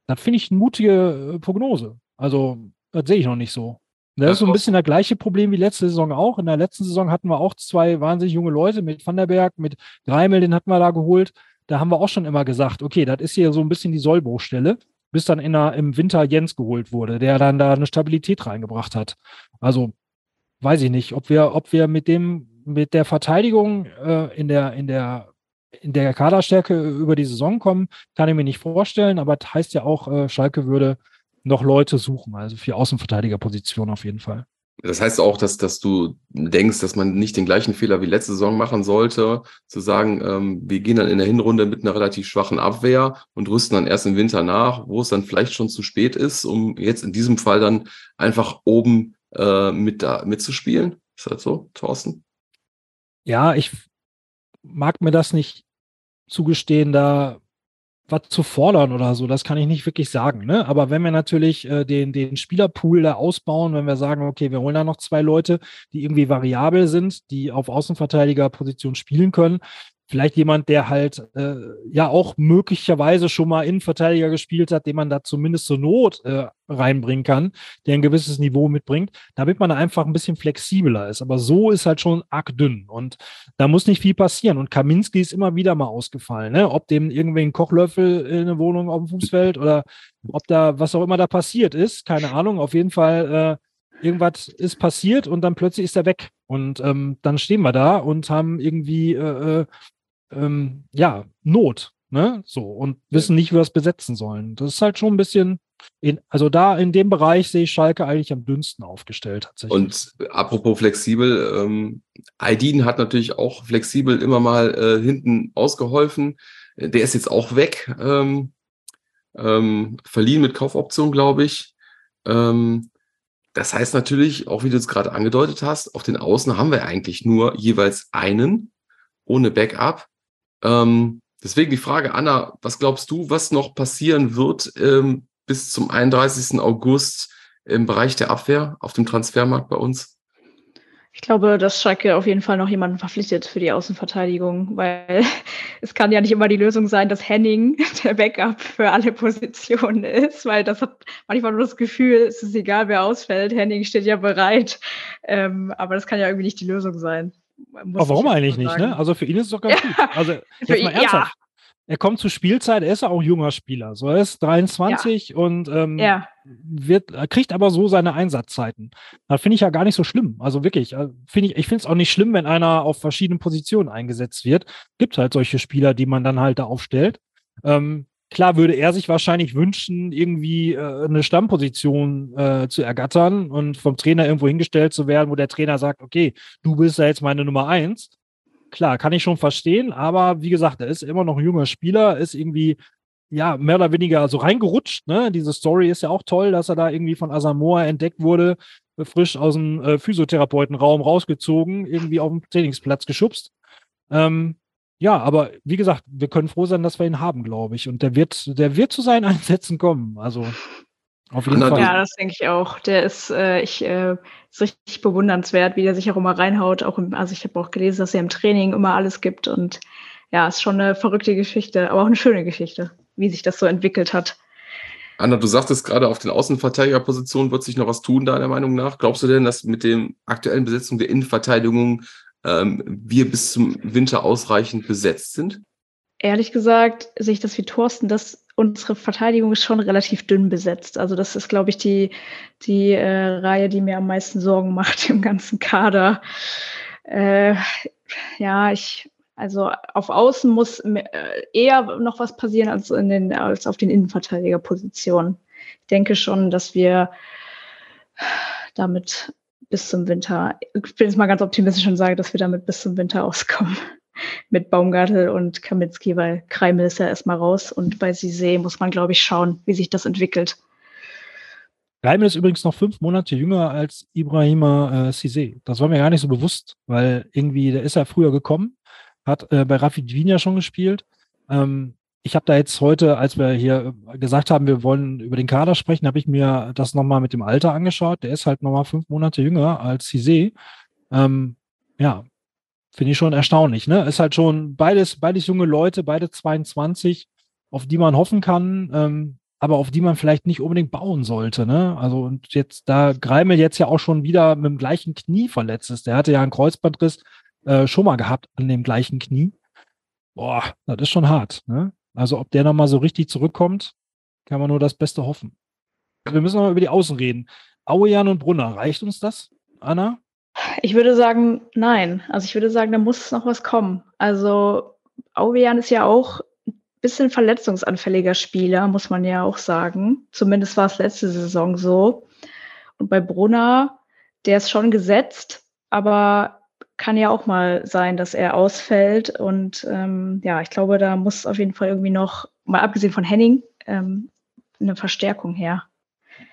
das finde ich eine mutige äh, Prognose. Also, das sehe ich noch nicht so. Das ist so ein bisschen das gleiche Problem wie letzte Saison auch. In der letzten Saison hatten wir auch zwei wahnsinnig junge Leute mit Van der Berg, mit Greimel, den hatten wir da geholt. Da haben wir auch schon immer gesagt, okay, das ist hier so ein bisschen die Sollbruchstelle, bis dann in der, im Winter Jens geholt wurde, der dann da eine Stabilität reingebracht hat. Also weiß ich nicht, ob wir, ob wir mit dem, mit der Verteidigung äh, in der, in der in der Kaderstärke über die Saison kommen, kann ich mir nicht vorstellen, aber das heißt ja auch, äh, Schalke würde noch Leute suchen, also für Außenverteidigerposition auf jeden Fall. Das heißt auch, dass, dass du denkst, dass man nicht den gleichen Fehler wie letzte Saison machen sollte, zu sagen, ähm, wir gehen dann in der Hinrunde mit einer relativ schwachen Abwehr und rüsten dann erst im Winter nach, wo es dann vielleicht schon zu spät ist, um jetzt in diesem Fall dann einfach oben äh, mit da mitzuspielen. Ist das so, Thorsten? Ja, ich mag mir das nicht zugestehen, da was zu fordern oder so, das kann ich nicht wirklich sagen. Ne? Aber wenn wir natürlich äh, den, den Spielerpool da ausbauen, wenn wir sagen, okay, wir holen da noch zwei Leute, die irgendwie variabel sind, die auf Außenverteidigerposition spielen können, vielleicht jemand, der halt äh, ja auch möglicherweise schon mal Innenverteidiger gespielt hat, den man da zumindest zur Not äh, reinbringen kann, der ein gewisses Niveau mitbringt, damit man einfach ein bisschen flexibler ist. Aber so ist halt schon arg dünn und da muss nicht viel passieren. Und Kaminski ist immer wieder mal ausgefallen, ne? ob dem irgendwie ein Kochlöffel in eine Wohnung auf dem Fuß fällt oder ob da was auch immer da passiert ist, keine Ahnung. Auf jeden Fall äh, irgendwas ist passiert und dann plötzlich ist er weg. Und ähm, dann stehen wir da und haben irgendwie äh, äh ähm, ja, Not, ne? So, und wissen nicht, wie wir es besetzen sollen. Das ist halt schon ein bisschen, in, also da in dem Bereich sehe ich Schalke eigentlich am dünnsten aufgestellt tatsächlich. Und apropos flexibel, ähm, Aydin hat natürlich auch flexibel immer mal äh, hinten ausgeholfen. Der ist jetzt auch weg, ähm, ähm, verliehen mit Kaufoption, glaube ich. Ähm, das heißt natürlich, auch wie du es gerade angedeutet hast, auf den Außen haben wir eigentlich nur jeweils einen ohne Backup. Ähm, deswegen die Frage, Anna, was glaubst du, was noch passieren wird ähm, bis zum 31. August im Bereich der Abwehr auf dem Transfermarkt bei uns? Ich glaube, dass Schalke auf jeden Fall noch jemanden verpflichtet für die Außenverteidigung, weil *laughs* es kann ja nicht immer die Lösung sein, dass Henning *laughs* der Backup für alle Positionen ist, weil das hat manchmal nur das Gefühl, es ist egal, wer ausfällt, Henning steht ja bereit. Ähm, aber das kann ja irgendwie nicht die Lösung sein. Aber warum eigentlich nicht, ne? Also für ihn ist es doch ganz ja. gut. *laughs* Also jetzt mal ernsthaft. Ja er kommt zur Spielzeit, er ist ja auch junger Spieler. So, er ist 23 ja. und ähm, wird, kriegt aber so seine Einsatzzeiten. Das finde ich ja gar nicht so schlimm. Also wirklich, äh, finde ich, ich finde es auch nicht schlimm, wenn einer auf verschiedenen Positionen eingesetzt wird. Gibt halt solche Spieler, die man dann halt da aufstellt. Ähm, klar würde er sich wahrscheinlich wünschen, irgendwie äh, eine Stammposition äh, zu ergattern und vom Trainer irgendwo hingestellt zu werden, wo der Trainer sagt, okay, du bist ja jetzt meine Nummer eins klar, kann ich schon verstehen, aber wie gesagt, er ist immer noch ein junger Spieler, ist irgendwie ja, mehr oder weniger so reingerutscht. Ne? Diese Story ist ja auch toll, dass er da irgendwie von Asamoah entdeckt wurde, frisch aus dem äh, Physiotherapeutenraum rausgezogen, irgendwie auf dem Trainingsplatz geschubst. Ähm, ja, aber wie gesagt, wir können froh sein, dass wir ihn haben, glaube ich. Und der wird, der wird zu seinen *laughs* Einsätzen kommen. Also auf jeden Fall. Ja, das denke ich auch. Der ist, äh, ich, äh, ist richtig bewundernswert, wie der sich auch immer reinhaut. Auch im, also ich habe auch gelesen, dass er im Training immer alles gibt. Und ja, ist schon eine verrückte Geschichte, aber auch eine schöne Geschichte, wie sich das so entwickelt hat. Anna, du sagtest gerade, auf den Außenverteidigerpositionen wird sich noch was tun, deiner Meinung nach. Glaubst du denn, dass mit dem aktuellen Besetzung der Innenverteidigung ähm, wir bis zum Winter ausreichend besetzt sind? Ehrlich gesagt sehe ich das wie Thorsten, dass unsere Verteidigung ist schon relativ dünn besetzt. Also das ist, glaube ich, die, die äh, Reihe, die mir am meisten Sorgen *laughs* macht im ganzen Kader. Äh, ja, ich, also auf Außen muss äh, eher noch was passieren als, in den, als auf den Innenverteidigerpositionen. Ich denke schon, dass wir damit bis zum Winter, ich bin jetzt mal ganz optimistisch und sage, dass wir damit bis zum Winter auskommen *laughs* mit Baumgartel und Kaminski, weil Kreimel ist ja erstmal raus und bei Sisee muss man, glaube ich, schauen, wie sich das entwickelt. Kreimel ist übrigens noch fünf Monate jünger als Ibrahima äh, Cizé. Das war mir gar nicht so bewusst, weil irgendwie, der ist ja früher gekommen, hat äh, bei Rafi Dwinia schon gespielt. Ähm, ich habe da jetzt heute, als wir hier gesagt haben, wir wollen über den Kader sprechen, habe ich mir das nochmal mit dem Alter angeschaut. Der ist halt nochmal fünf Monate jünger als Cizé. Ähm, ja, Finde ich schon erstaunlich, ne? Ist halt schon beides, beides junge Leute, beide 22, auf die man hoffen kann, ähm, aber auf die man vielleicht nicht unbedingt bauen sollte, ne? Also, und jetzt, da Greimel jetzt ja auch schon wieder mit dem gleichen Knie verletzt ist. Der hatte ja einen Kreuzbandriss äh, schon mal gehabt an dem gleichen Knie. Boah, das ist schon hart, ne? Also, ob der nochmal so richtig zurückkommt, kann man nur das Beste hoffen. Wir müssen noch mal über die Außen reden. Auejan und Brunner, reicht uns das, Anna? Ich würde sagen, nein. Also ich würde sagen, da muss noch was kommen. Also Aubian ist ja auch ein bisschen verletzungsanfälliger Spieler, muss man ja auch sagen. Zumindest war es letzte Saison so. Und bei Brunner, der ist schon gesetzt, aber kann ja auch mal sein, dass er ausfällt. Und ähm, ja, ich glaube, da muss auf jeden Fall irgendwie noch, mal abgesehen von Henning, ähm, eine Verstärkung her.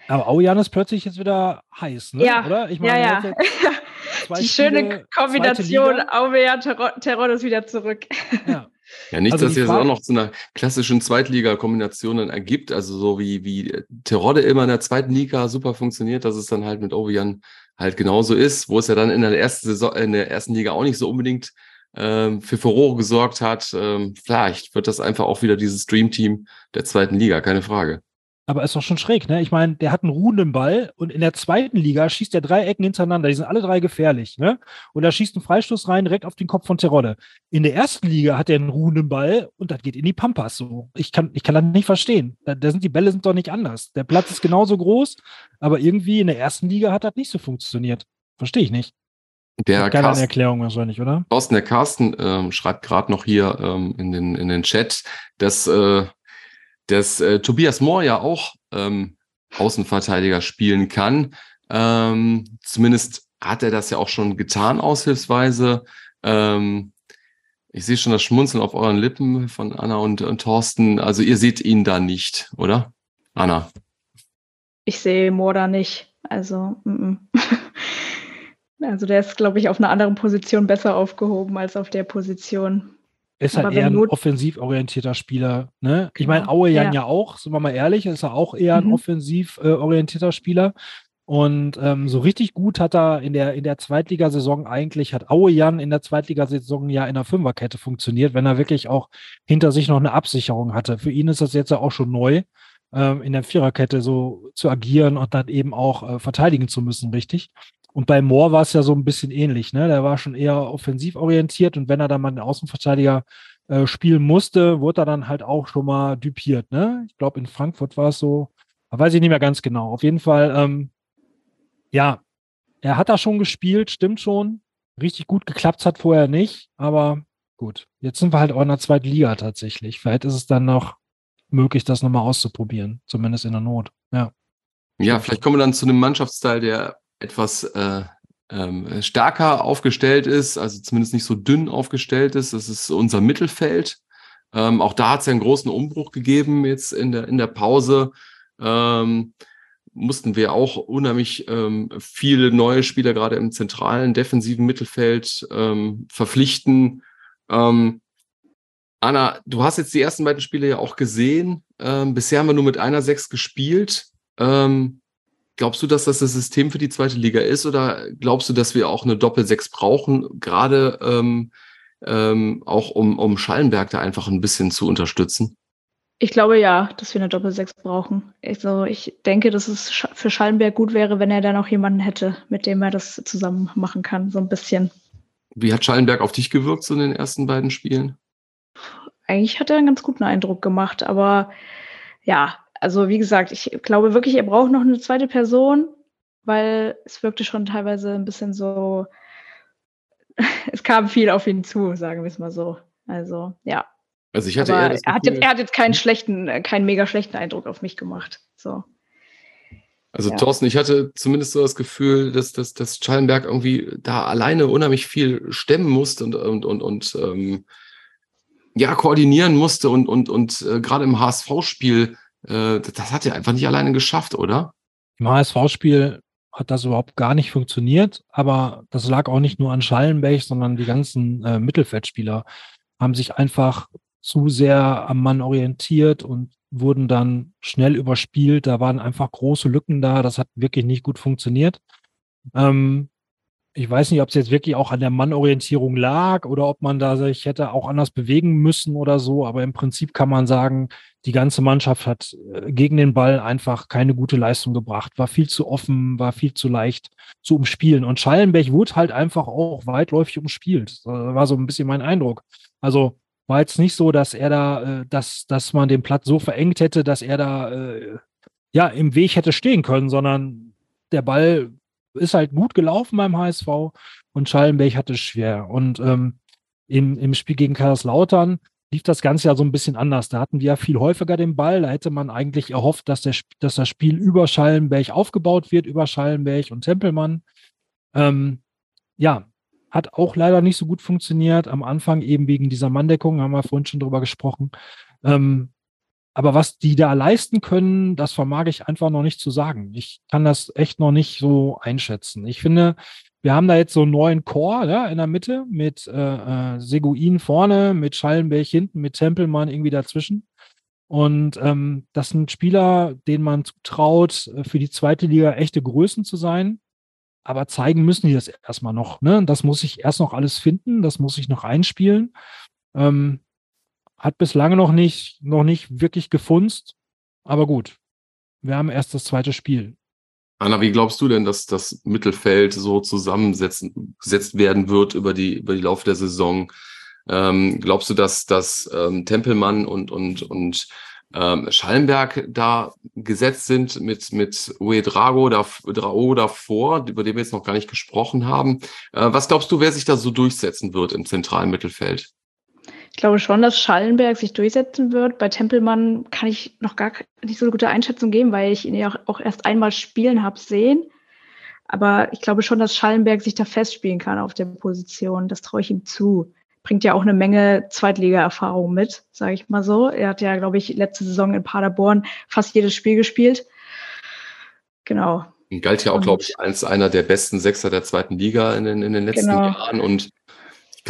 Aber Aujan ist plötzlich jetzt wieder heiß, ne? Ja, oder? Ich meine, ja, ja. *laughs* Die schöne Kombination Aubea Terror ist wieder zurück. Ja. Ja, nicht, also dass es auch noch zu einer klassischen Zweitliga-Kombination dann ergibt, also so wie, wie Terodde immer in der zweiten Liga super funktioniert, dass es dann halt mit Obian halt genauso ist, wo es ja dann in der ersten Saison, in der ersten Liga auch nicht so unbedingt ähm, für Furore gesorgt hat. Ähm, vielleicht wird das einfach auch wieder dieses Dream-Team der zweiten Liga, keine Frage. Aber ist doch schon schräg, ne? Ich meine, der hat einen ruhenden Ball und in der zweiten Liga schießt er drei Ecken hintereinander. Die sind alle drei gefährlich, ne? Und da schießt ein Freistoß rein direkt auf den Kopf von Terodde. In der ersten Liga hat er einen ruhenden Ball und das geht in die Pampas so. Ich kann, ich kann das nicht verstehen. Da, da sind die Bälle sind doch nicht anders. Der Platz ist genauso groß, aber irgendwie in der ersten Liga hat das nicht so funktioniert. Verstehe ich nicht. Der Keine Carsten, Erklärung wahrscheinlich, oder? Thorsten, der Carsten ähm, schreibt gerade noch hier ähm, in, den, in den Chat, dass äh, dass äh, Tobias Mohr ja auch ähm, Außenverteidiger spielen kann. Ähm, zumindest hat er das ja auch schon getan, aushilfsweise. Ähm, ich sehe schon das Schmunzeln auf euren Lippen von Anna und, und Thorsten. Also ihr seht ihn da nicht, oder? Anna. Ich sehe Mohr da nicht. Also, m -m. *laughs* also der ist, glaube ich, auf einer anderen Position besser aufgehoben als auf der Position. Ist halt eher ein offensiv orientierter Spieler. Ne? Ich meine, genau. Aue Jan ja. ja auch, sind wir mal ehrlich, ist er auch eher ein mhm. offensiv äh, orientierter Spieler. Und ähm, so richtig gut hat er in der, in der Zweitligasaison eigentlich, hat Aue Jan in der Zweitligasaison ja in der Fünferkette funktioniert, wenn er wirklich auch hinter sich noch eine Absicherung hatte. Für ihn ist das jetzt ja auch schon neu, ähm, in der Viererkette so zu agieren und dann eben auch äh, verteidigen zu müssen, richtig. Und bei Moore war es ja so ein bisschen ähnlich, ne? Der war schon eher offensiv orientiert und wenn er dann mal den Außenverteidiger äh, spielen musste, wurde er dann halt auch schon mal düpiert, ne? Ich glaube, in Frankfurt war es so, weiß ich nicht mehr ganz genau. Auf jeden Fall, ähm, ja, er hat da schon gespielt, stimmt schon. Richtig gut geklappt hat vorher nicht, aber gut. Jetzt sind wir halt auch in der zweiten Liga tatsächlich. Vielleicht ist es dann noch möglich, das nochmal auszuprobieren, zumindest in der Not. Ja. Ja, vielleicht kommen wir dann zu einem Mannschaftsteil, der etwas äh, ähm, stärker aufgestellt ist, also zumindest nicht so dünn aufgestellt ist. Das ist unser Mittelfeld. Ähm, auch da hat es ja einen großen Umbruch gegeben jetzt in der, in der Pause. Ähm, mussten wir auch unheimlich ähm, viele neue Spieler gerade im zentralen defensiven Mittelfeld ähm, verpflichten. Ähm, Anna, du hast jetzt die ersten beiden Spiele ja auch gesehen. Ähm, bisher haben wir nur mit einer Sechs gespielt. Ähm, glaubst du, dass das das System für die zweite Liga ist oder glaubst du, dass wir auch eine Doppel-Sechs brauchen, gerade ähm, ähm, auch um, um Schallenberg da einfach ein bisschen zu unterstützen? Ich glaube ja, dass wir eine Doppel-Sechs brauchen. Also ich denke, dass es für Schallenberg gut wäre, wenn er dann auch jemanden hätte, mit dem er das zusammen machen kann, so ein bisschen. Wie hat Schallenberg auf dich gewirkt so in den ersten beiden Spielen? Eigentlich hat er einen ganz guten Eindruck gemacht, aber ja, also wie gesagt, ich glaube wirklich, er braucht noch eine zweite Person, weil es wirkte schon teilweise ein bisschen so, *laughs* es kam viel auf ihn zu, sagen wir es mal so. Also ja, also ich hatte Aber eher er, hat jetzt, er hat jetzt keinen schlechten, äh, keinen mega schlechten Eindruck auf mich gemacht. So. Also Ja. Thorsten, ich hatte zumindest so das Gefühl, dass, dass, dass Schallenberg irgendwie da alleine unheimlich viel stemmen musste und, und, und, und ähm, ja, koordinieren musste und, und, und äh, gerade im HSV-Spiel, äh, das, hat er einfach nicht alleine geschafft, oder? Im HSV-Spiel hat das überhaupt gar nicht funktioniert, aber das lag auch nicht nur an Schallenberg, sondern die ganzen äh, Mittelfeldspieler haben sich einfach zu sehr am Mann orientiert und wurden dann schnell überspielt. Da waren einfach große Lücken da. Das hat wirklich nicht gut funktioniert. Ähm, ich weiß nicht, ob es jetzt wirklich auch an der Mannorientierung lag oder ob man da sich hätte auch anders bewegen müssen oder so. Aber im Prinzip kann man sagen, die ganze Mannschaft hat äh, gegen den Ball einfach keine gute Leistung gebracht, war viel zu offen, war viel zu leicht zu umspielen. Und Schallenberg wurde halt einfach auch weitläufig umspielt. Das war so ein bisschen mein Eindruck. Also war jetzt nicht so, dass er da, äh, dass, dass man den Platz so verengt hätte, dass er da äh, ja im Weg hätte stehen können, sondern der Ball ist halt gut gelaufen beim HSV und Schallenberg hatte es schwer. Und ähm, im, im Spiel gegen Kaiserslautern lief das Ganze ja so ein bisschen anders. Da hatten wir ja viel häufiger den Ball. Da hätte man eigentlich erhofft, dass, der, dass das Spiel über Schallenberg aufgebaut wird, über Schallenberg und Tempelmann. Ähm, ja, hat auch leider nicht so gut funktioniert. Am Anfang eben wegen dieser Manndeckung, haben wir vorhin schon drüber gesprochen. Ähm, aber was die da leisten können, das vermag ich einfach noch nicht zu sagen. Ich kann das echt noch nicht so einschätzen. Ich finde, wir haben da jetzt so einen neuen Chor ja, in der Mitte mit äh, äh, Seguin vorne, mit Schallenberg hinten, mit Tempelmann irgendwie dazwischen. Und ähm, das sind Spieler, denen man zutraut, äh, für die zweite Liga echte Größen zu sein. Aber zeigen müssen die das erstmal noch. Ne? Das muss ich erst noch alles finden, das muss ich noch einspielen. Ähm, hat bislang noch nicht, noch nicht wirklich gefunzt. Aber gut, wir haben erst das zweite Spiel. Anna, wie glaubst du denn, dass das Mittelfeld so zusammensetzen gesetzt werden wird über die, über die Lauf der Saison? Ähm, glaubst du, dass, dass ähm, Tempelmann und, und, und ähm, Schallenberg da gesetzt sind mit, mit Ue Drago, da, Drao davor, über den wir jetzt noch gar nicht gesprochen haben? Äh, was glaubst du, wer sich da so durchsetzen wird im zentralen Mittelfeld? Ich glaube schon, dass Schallenberg sich durchsetzen wird. Bei Tempelmann kann ich noch gar nicht so eine gute Einschätzung geben, weil ich ihn ja auch, erst einmal spielen habe sehen. Aber ich glaube schon, dass Schallenberg sich da festspielen kann auf der Position. Das traue ich ihm zu. Bringt ja auch eine Menge Zweitliga-Erfahrung mit, sage ich mal so. Er hat ja, glaube ich, letzte Saison in Paderborn fast jedes Spiel gespielt. Genau. Und galt ja auch, glaube ich, als einer der besten Sechser der zweiten Liga in den, in den letzten Genau. Jahren. Und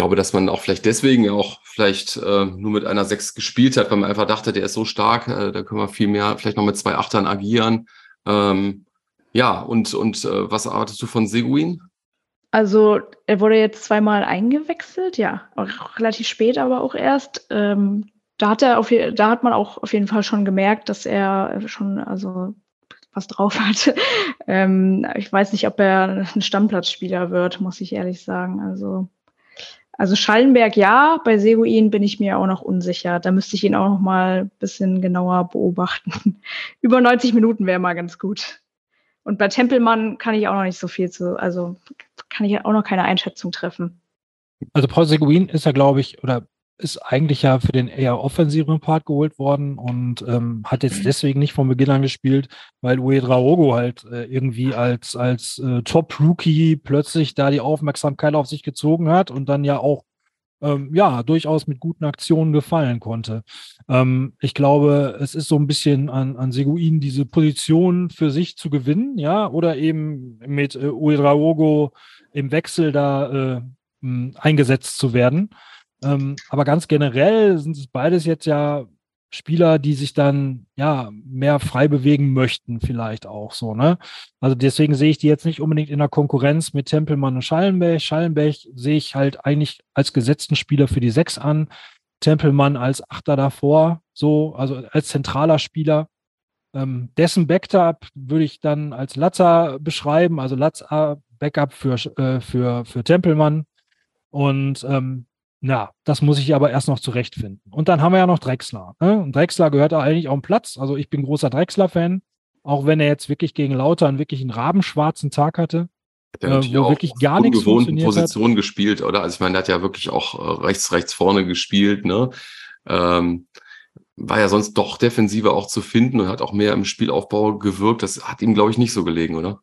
glaube, dass man auch vielleicht deswegen auch vielleicht äh, nur mit einer Sechs gespielt hat, weil man einfach dachte, der ist so stark, äh, da können wir viel mehr vielleicht noch mit zwei Achtern agieren. Ähm, Ja, und, und äh, was erwartest du von Seguin? Also er wurde jetzt zweimal eingewechselt, ja, auch relativ spät, aber auch erst. Ähm, da hat er auf, da hat man auch auf jeden Fall schon gemerkt, dass er schon also was drauf *laughs* hat. ähm, ich weiß nicht, ob er ein Stammplatzspieler wird, muss ich ehrlich sagen. Also also Schallenberg ja, bei Seguin bin ich mir auch noch unsicher. Da müsste ich ihn auch noch mal ein bisschen genauer beobachten. *laughs* Über 90 Minuten wäre mal ganz gut. Und bei Tempelmann kann ich auch noch nicht so viel zu, also kann ich auch noch keine Einschätzung treffen. Also Paul Seguin ist ja, glaube ich, oder ist eigentlich ja für den eher offensiven Part geholt worden und ähm, hat jetzt deswegen nicht von Beginn an gespielt, weil Uedraogo halt äh, irgendwie als, als äh, Top-Rookie plötzlich da die Aufmerksamkeit auf sich gezogen hat und dann ja auch ähm, ja, durchaus mit guten Aktionen gefallen konnte. Ähm, ich glaube, es ist so ein bisschen an, an Seguin, diese Position für sich zu gewinnen, ja, oder eben mit äh, Uedraogo im Wechsel da äh, eingesetzt zu werden. Ähm, aber ganz generell sind es beides jetzt ja Spieler, die sich dann ja mehr frei bewegen möchten, vielleicht auch so, ne? Also deswegen sehe ich die jetzt nicht unbedingt in der Konkurrenz mit Tempelmann und Schallenberg. Schallenberg sehe ich halt eigentlich als gesetzten Spieler für die Sechs an, Tempelmann als Achter davor, so, also als zentraler Spieler. Ähm, dessen Backup würde ich dann als Latzer beschreiben, also Latzer Backup für, äh, für, für Tempelmann. Und ähm, na, das muss ich aber erst noch zurechtfinden. Und dann haben wir ja noch Drexler. Ne? Und Drexler gehört da eigentlich auf den Platz. Also ich bin großer Drexler-Fan, auch wenn er jetzt wirklich gegen Lautern wirklich einen rabenschwarzen Tag hatte. Der hat äh, wo wirklich gar nichts funktioniert Position hat. gespielt, oder? Also ich meine, der hat ja wirklich auch äh, rechts, rechts vorne gespielt, ne? Ähm, war ja sonst doch defensiver auch zu finden und hat auch mehr im Spielaufbau gewirkt. Das hat ihm, glaube ich, nicht so gelegen, oder?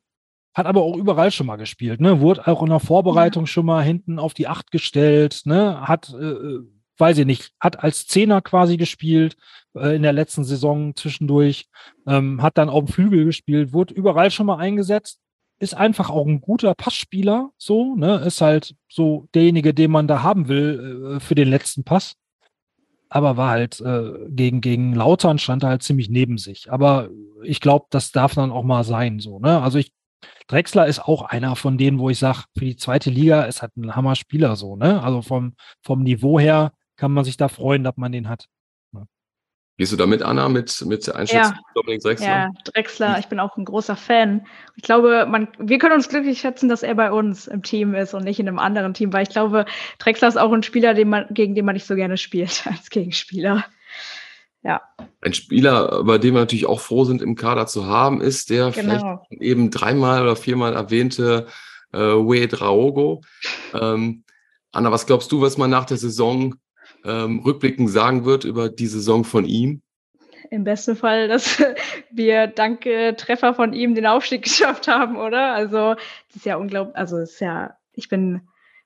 Hat aber auch überall schon mal gespielt, ne? Wurde auch in der Vorbereitung ja. schon mal hinten auf die Acht gestellt, ne? Hat, äh, äh, weiß ich nicht, hat als Zehner quasi gespielt äh, in der letzten Saison zwischendurch, ähm, hat dann auf dem Flügel gespielt, wurde überall schon mal eingesetzt, ist einfach auch ein guter Passspieler, so, ne? Ist halt so derjenige, den man da haben will äh, für den letzten Pass. Aber war halt äh, gegen, gegen Lautern stand er halt ziemlich neben sich. Aber ich glaube, das darf dann auch mal sein, so, ne? Also ich Drexler ist auch einer von denen, wo ich sage, für die zweite Liga ist halt ein Hammer-Spieler so, ne? Also vom, vom Niveau her kann man sich da freuen, dass man den hat. Ja. Gehst du damit, Anna, mit, mit der Einschätzung ja. Dominik Drexler? Ja, Drexler, ich bin auch ein großer Fan. Ich glaube, man, wir können uns glücklich schätzen, dass er bei uns im Team ist und nicht in einem anderen Team, weil ich glaube, Drexler ist auch ein Spieler, den man, gegen den man nicht so gerne spielt *laughs* als Gegenspieler. Ja. Ein Spieler, bei dem wir natürlich auch froh sind, im Kader zu haben, ist der genau. vielleicht eben dreimal oder viermal erwähnte äh, Wade Draogo. Ähm, Anna, was glaubst du, was man nach der Saison ähm, rückblickend sagen wird über die Saison von ihm? Im besten Fall, dass *laughs* wir dank äh, Treffer von ihm den Aufstieg *laughs* geschafft haben, oder? Also, das ist ja unglaublich, also ist ja, ich bin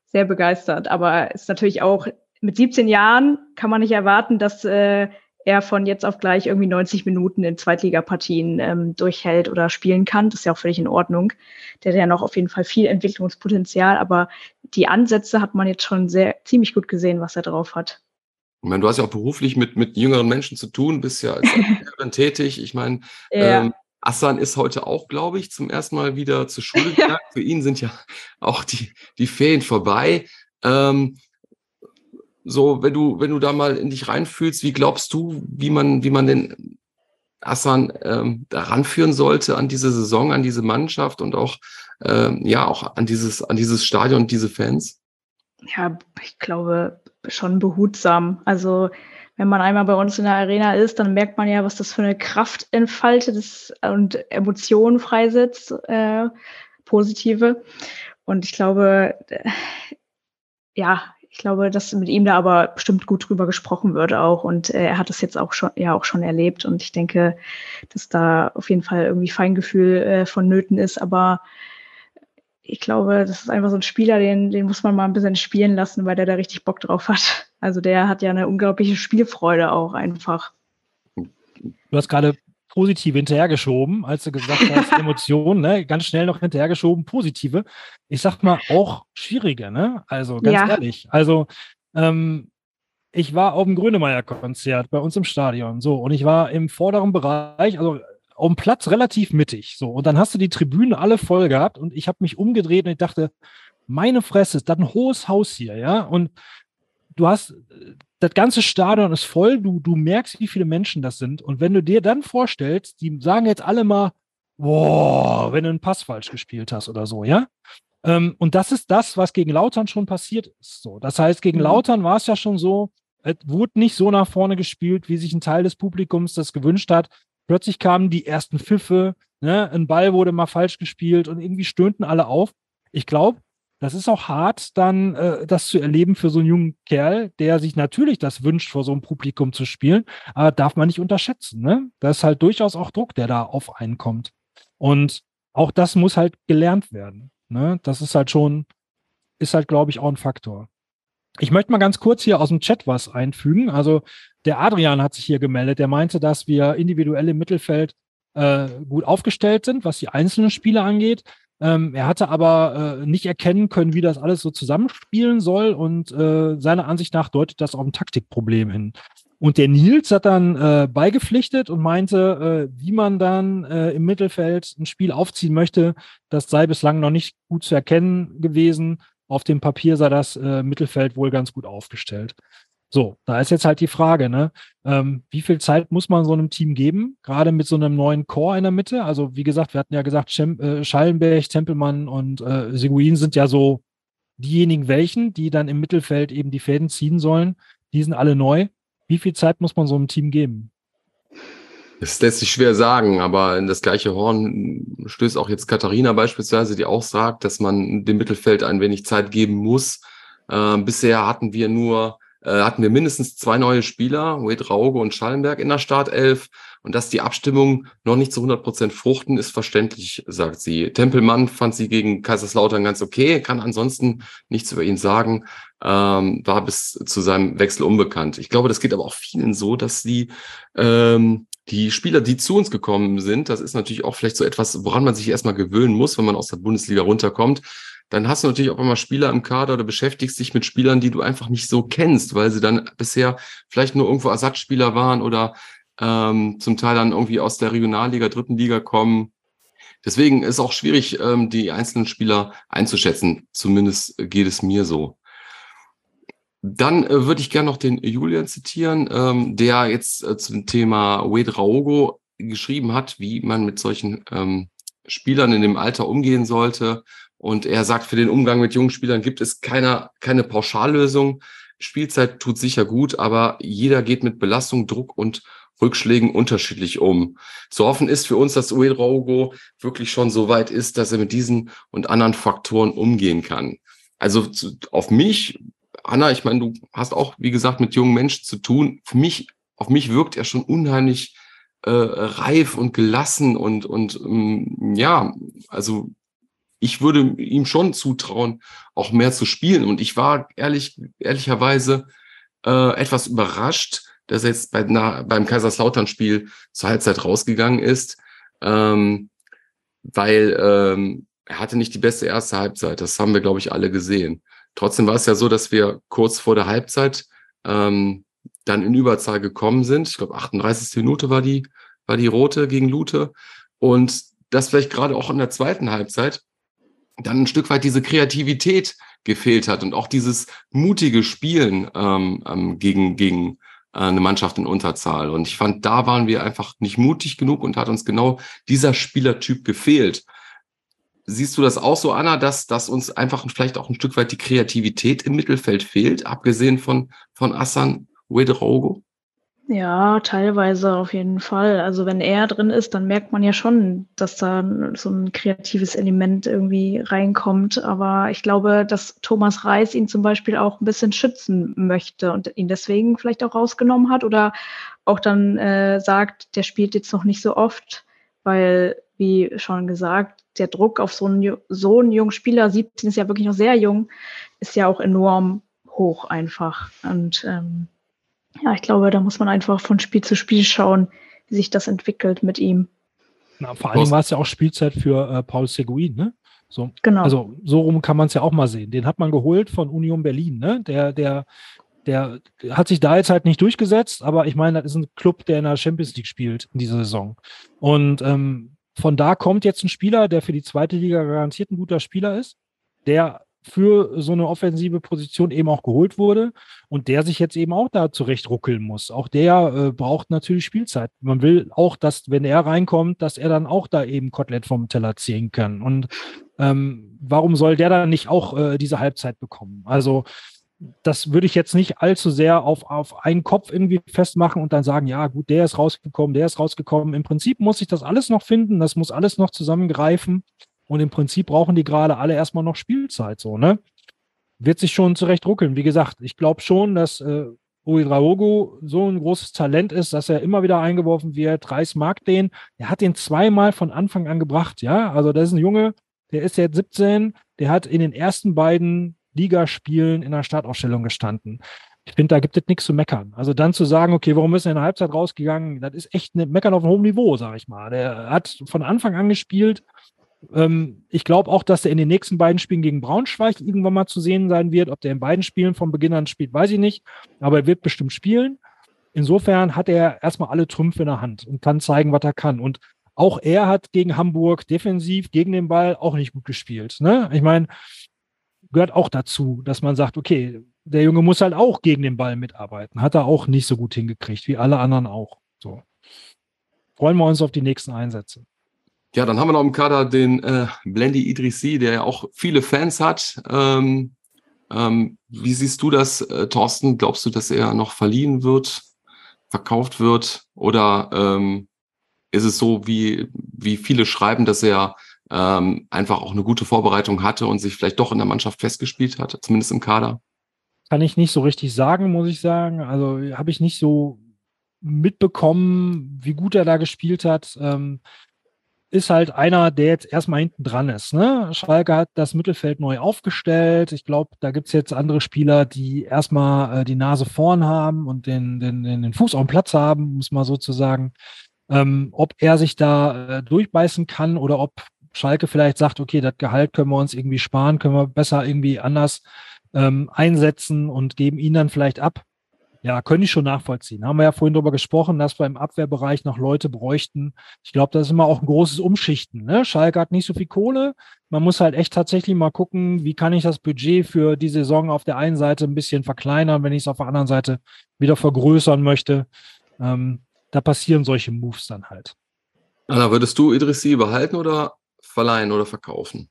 sehr begeistert, aber es ist natürlich auch mit 17 Jahren kann man nicht erwarten, dass äh, er von jetzt auf gleich irgendwie 90 Minuten in Zweitligapartien ähm, durchhält oder spielen kann. Das ist ja auch völlig in Ordnung. Der hat ja noch auf jeden Fall viel Entwicklungspotenzial, aber die Ansätze hat man jetzt schon sehr ziemlich gut gesehen, was er drauf hat. Ich meine, du hast ja auch beruflich mit, mit jüngeren Menschen zu tun, bist ja als *laughs* Lehrerin tätig. Ich meine, ja. ähm, Assan ist heute auch, glaube ich, zum ersten Mal wieder zur Schule *laughs* gegangen. Für ihn sind ja auch die, die Ferien vorbei. Ähm, so, wenn du, wenn du da mal in dich reinfühlst, wie glaubst du, wie man, wie man den Assan ähm, daran sollte an diese Saison, an diese Mannschaft und auch ähm, ja auch an dieses, an dieses Stadion und diese Fans? Ja, ich glaube schon behutsam. Also wenn man einmal bei uns in der Arena ist, dann merkt man ja, was das für eine Kraft entfaltet und Emotionen freisetzt, äh, positive. Und ich glaube, äh, ja, ich glaube, dass mit ihm da aber bestimmt gut drüber gesprochen wird auch. Und äh, er hat es jetzt auch schon, ja auch schon erlebt. Und ich denke, dass da auf jeden Fall irgendwie Feingefühl äh, vonnöten ist. Aber ich glaube, das ist einfach so ein Spieler, den, den muss man mal ein bisschen spielen lassen, weil der da richtig Bock drauf hat. Also der hat ja eine unglaubliche Spielfreude auch einfach. Du hast gerade positive hinterhergeschoben, als du gesagt hast, *laughs* Emotionen, ne? ganz schnell noch hinterhergeschoben, positive. Ich sag mal auch schwierige, ne? Also ganz ja. ehrlich. Also ähm, ich war auf dem Grönemeyer-Konzert bei uns im Stadion, so und ich war im vorderen Bereich, also auf dem Platz relativ mittig. So, und dann hast du die Tribüne alle voll gehabt und ich habe mich umgedreht und ich dachte, meine Fresse, ist das ein hohes Haus hier, ja? Und du hast, das ganze Stadion ist voll, du, du merkst, wie viele Menschen das sind. Und wenn du dir dann vorstellst, die sagen jetzt alle mal, boah, wenn du einen Pass falsch gespielt hast oder so, ja? Ähm, und das ist das, was gegen Lautern schon passiert ist. So, das heißt, gegen mhm. Lautern war es ja schon so, es wurde nicht so nach vorne gespielt, wie sich ein Teil des Publikums das gewünscht hat. Plötzlich kamen die ersten Pfiffe, ne? ein Ball wurde mal falsch gespielt und irgendwie stöhnten alle auf. Ich glaube, das ist auch hart, dann äh, das zu erleben für so einen jungen Kerl, der sich natürlich das wünscht, vor so einem Publikum zu spielen, aber darf man nicht unterschätzen. Ne? Da ist halt durchaus auch Druck, der da auf einen kommt. Und auch das muss halt gelernt werden. Ne? Das ist halt schon, ist halt, glaube ich, auch ein Faktor. Ich möchte mal ganz kurz hier aus dem Chat was einfügen. Also der Adrian hat sich hier gemeldet, der meinte, dass wir individuell im Mittelfeld äh, gut aufgestellt sind, was die einzelnen Spiele angeht. Ähm, er hatte aber äh, nicht erkennen können, wie das alles so zusammenspielen soll und äh, seiner Ansicht nach deutet das auf ein Taktikproblem hin. Und der Nils hat dann äh, beigepflichtet und meinte, äh, wie man dann äh, im Mittelfeld ein Spiel aufziehen möchte, das sei bislang noch nicht gut zu erkennen gewesen. Auf dem Papier sei das äh, Mittelfeld wohl ganz gut aufgestellt. So, da ist jetzt halt die Frage, ne? Ähm, wie viel Zeit muss man so einem Team geben? Gerade mit so einem neuen Core in der Mitte. Also, wie gesagt, wir hatten ja gesagt, Schem äh, Schallenberg, Tempelmann und äh, Seguin sind ja so diejenigen welchen, die dann im Mittelfeld eben die Fäden ziehen sollen. Die sind alle neu. Wie viel Zeit muss man so einem Team geben? Das lässt sich schwer sagen, aber in das gleiche Horn stößt auch jetzt Katharina beispielsweise, die auch sagt, dass man dem Mittelfeld ein wenig Zeit geben muss. Äh, bisher hatten wir nur hatten wir mindestens zwei neue Spieler, Wade Rauge und Schallenberg in der Startelf. Und dass die Abstimmung noch nicht zu 100 Prozent fruchten, ist verständlich, sagt sie. Tempelmann fand sie gegen Kaiserslautern ganz okay, kann ansonsten nichts über ihn sagen, ähm, war bis zu seinem Wechsel unbekannt. Ich glaube, das geht aber auch vielen so, dass die, ähm, die Spieler, die zu uns gekommen sind, das ist natürlich auch vielleicht so etwas, woran man sich erstmal gewöhnen muss, wenn man aus der Bundesliga runterkommt dann hast du natürlich auch immer Spieler im Kader oder beschäftigst dich mit Spielern, die du einfach nicht so kennst, weil sie dann bisher vielleicht nur irgendwo Ersatzspieler waren oder ähm, zum Teil dann irgendwie aus der Regionalliga, dritten Liga kommen. Deswegen ist auch schwierig, ähm, die einzelnen Spieler einzuschätzen. Zumindest geht es mir so. Dann äh, würde ich gerne noch den Julian zitieren, ähm, der jetzt äh, zum Thema Wade Raogo geschrieben hat, wie man mit solchen ähm, Spielern in dem Alter umgehen sollte und er sagt, für den Umgang mit jungen Spielern gibt es keine, keine Pauschallösung. Spielzeit tut sicher gut, aber jeder geht mit Belastung, Druck und Rückschlägen unterschiedlich um. Zu hoffen ist für uns, dass Uedrogo wirklich schon so weit ist, dass er mit diesen und anderen Faktoren umgehen kann. Also zu, auf mich, Anna, ich meine, du hast auch, wie gesagt, mit jungen Menschen zu tun. Für mich, auf mich wirkt er schon unheimlich äh, reif und gelassen und, und ähm, ja, also ich würde ihm schon zutrauen, auch mehr zu spielen. Und ich war ehrlich, ehrlicherweise äh, etwas überrascht, dass er jetzt bei, na, beim Kaiserslautern-Spiel zur Halbzeit rausgegangen ist, ähm, weil ähm, er hatte nicht die beste erste Halbzeit. Das haben wir, glaube ich, alle gesehen. Trotzdem war es ja so, dass wir kurz vor der Halbzeit ähm, dann in Überzahl gekommen sind. Ich glaube, 38. Minute war die, war die rote gegen Lute. Und das vielleicht gerade auch in der zweiten Halbzeit dann ein Stück weit diese Kreativität gefehlt hat und auch dieses mutige Spielen ähm, ähm, gegen, gegen äh, eine Mannschaft in Unterzahl. Und ich fand, da waren wir einfach nicht mutig genug und hat uns genau dieser Spielertyp gefehlt. Siehst du das auch so, Anna, dass, dass uns einfach vielleicht auch ein Stück weit die Kreativität im Mittelfeld fehlt, abgesehen von, von Assan Wedrogo? Ja, teilweise auf jeden Fall. Also wenn er drin ist, dann merkt man ja schon, dass da so ein kreatives Element irgendwie reinkommt. Aber ich glaube, dass Thomas Reis ihn zum Beispiel auch ein bisschen schützen möchte und ihn deswegen vielleicht auch rausgenommen hat oder auch dann äh, sagt, der spielt jetzt noch nicht so oft, weil, wie schon gesagt, der Druck auf so einen, so einen jungen Spieler, 17 ist ja wirklich noch sehr jung, ist ja auch enorm hoch einfach. Und ähm, ja, ich glaube, da muss man einfach von Spiel zu Spiel schauen, wie sich das entwickelt mit ihm. Na, vor allem war es ja auch Spielzeit für äh, Paul Seguin, ne? So, genau. Also so rum kann man es ja auch mal sehen. Den hat man geholt von Union Berlin, ne? Der, der der hat sich da jetzt halt nicht durchgesetzt, aber ich meine, das ist ein Club, der in der Champions League spielt in dieser Saison. Und ähm, von da kommt jetzt ein Spieler, der für die zweite Liga garantiert ein guter Spieler ist, der für so eine offensive Position eben auch geholt wurde und der sich jetzt eben auch da zurecht ruckeln muss. Auch der äh, braucht natürlich Spielzeit. Man will auch, dass, wenn er reinkommt, dass er dann auch da eben Kotelett vom Teller ziehen kann. Und ähm, warum soll der dann nicht auch äh, diese Halbzeit bekommen? Also das würde ich jetzt nicht allzu sehr auf, auf einen Kopf irgendwie festmachen und dann sagen, ja, gut, der ist rausgekommen, der ist rausgekommen. Im Prinzip muss ich das alles noch finden, das muss alles noch zusammengreifen. Und im Prinzip brauchen die gerade alle erstmal noch Spielzeit, so, ne? Wird sich schon zurecht ruckeln. Wie gesagt, ich glaube schon, dass äh, Uidraogo so ein großes Talent ist, dass er immer wieder eingeworfen wird. Reis mag den. Er hat den zweimal von Anfang an gebracht, ja. Also, das ist ein Junge, der ist jetzt 17, der hat in den ersten beiden Ligaspielen in der Startaufstellung gestanden. Ich finde, da gibt es nichts zu meckern. Also dann zu sagen, okay, warum ist er in der Halbzeit rausgegangen, das ist echt ein Meckern auf einem hohen Niveau, sage ich mal. Der hat von Anfang an gespielt. Ähm, ich glaube auch, dass er in den nächsten beiden Spielen gegen Braunschweig irgendwann mal zu sehen sein wird. Ob der in beiden Spielen von Beginn an spielt, weiß ich nicht. Aber er wird bestimmt spielen. Insofern hat er erstmal alle Trümpfe in der Hand und kann zeigen, was er kann. Und auch er hat gegen Hamburg defensiv gegen den Ball auch nicht gut gespielt. Ne? Ich meine, gehört auch dazu, dass man sagt, okay, der Junge muss halt auch gegen den Ball mitarbeiten. Hat er auch nicht so gut hingekriegt, wie alle anderen auch. So. Freuen wir uns auf die nächsten Einsätze. Ja, dann haben wir noch im Kader den äh, Blendy Idrissi, der ja auch viele Fans hat. Ähm, ähm, wie siehst du das, äh, Thorsten? Glaubst du, dass er noch verliehen wird, verkauft wird? Oder ähm, ist es so, wie, wie viele schreiben, dass er ähm, einfach auch eine gute Vorbereitung hatte und sich vielleicht doch in der Mannschaft festgespielt hat, zumindest im Kader? Kann ich nicht so richtig sagen, muss ich sagen. Also habe ich nicht so mitbekommen, wie gut er da gespielt hat. Ähm, ist halt einer, der jetzt erstmal hinten dran ist. Ne? Schalke hat das Mittelfeld neu aufgestellt. Ich glaube, da gibt es jetzt andere Spieler, die erstmal äh, die Nase vorn haben und den, den, den Fuß auf dem Platz haben, muss man sozusagen. Ähm, ob er sich da äh, durchbeißen kann oder ob Schalke vielleicht sagt, okay, das Gehalt können wir uns irgendwie sparen, können wir besser irgendwie anders ähm, einsetzen und geben ihn dann vielleicht ab. Ja, könnte ich schon nachvollziehen. Haben wir ja vorhin darüber gesprochen, dass wir im Abwehrbereich noch Leute bräuchten. Ich glaube, das ist immer auch ein großes Umschichten. Ne? Schalke hat nicht so viel Kohle. Man muss halt echt tatsächlich mal gucken, wie kann ich das Budget für die Saison auf der einen Seite ein bisschen verkleinern, wenn ich es auf der anderen Seite wieder vergrößern möchte. Ähm, da passieren solche Moves dann halt. Anna, würdest du Idrissi behalten oder verleihen oder verkaufen?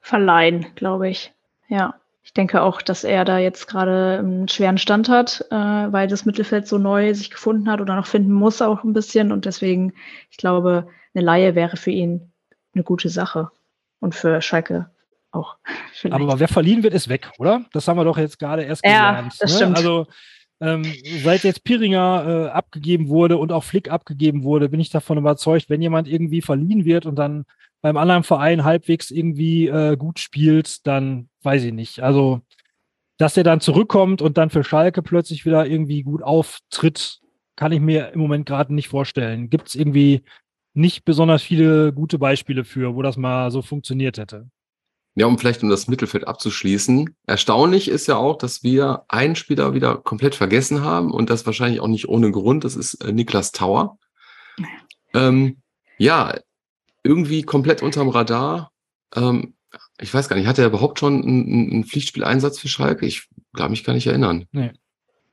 Verleihen, glaube ich. Ja. Ich denke auch, dass er da jetzt gerade einen schweren Stand hat, äh, weil das Mittelfeld so neu sich gefunden hat oder noch finden muss auch ein bisschen. Und deswegen, ich glaube, eine Laie wäre für ihn eine gute Sache. Und für Schalke auch. *laughs* Vielleicht. Aber wer verliehen wird, ist weg, oder? Das haben wir doch jetzt gerade erst ja, gelernt. Das ne? stimmt. Also ähm, seit jetzt Piringer äh, abgegeben wurde und auch Flick abgegeben wurde, bin ich davon überzeugt, wenn jemand irgendwie verliehen wird und dann beim anderen Verein halbwegs irgendwie äh, gut spielt, dann weiß ich nicht. Also, dass er dann zurückkommt und dann für Schalke plötzlich wieder irgendwie gut auftritt, kann ich mir im Moment gerade nicht vorstellen. Gibt es irgendwie nicht besonders viele gute Beispiele für, wo das mal so funktioniert hätte. Ja, um vielleicht um das Mittelfeld abzuschließen. Erstaunlich ist ja auch, dass wir einen Spieler wieder komplett vergessen haben und das wahrscheinlich auch nicht ohne Grund. Das ist äh, Niklas Tauer. Ähm, ja, irgendwie komplett unterm Radar. Ähm, ich weiß gar nicht, hat er überhaupt schon einen, einen Pflichtspieleinsatz für Schalke? Ich kann mich gar nicht erinnern. Nee.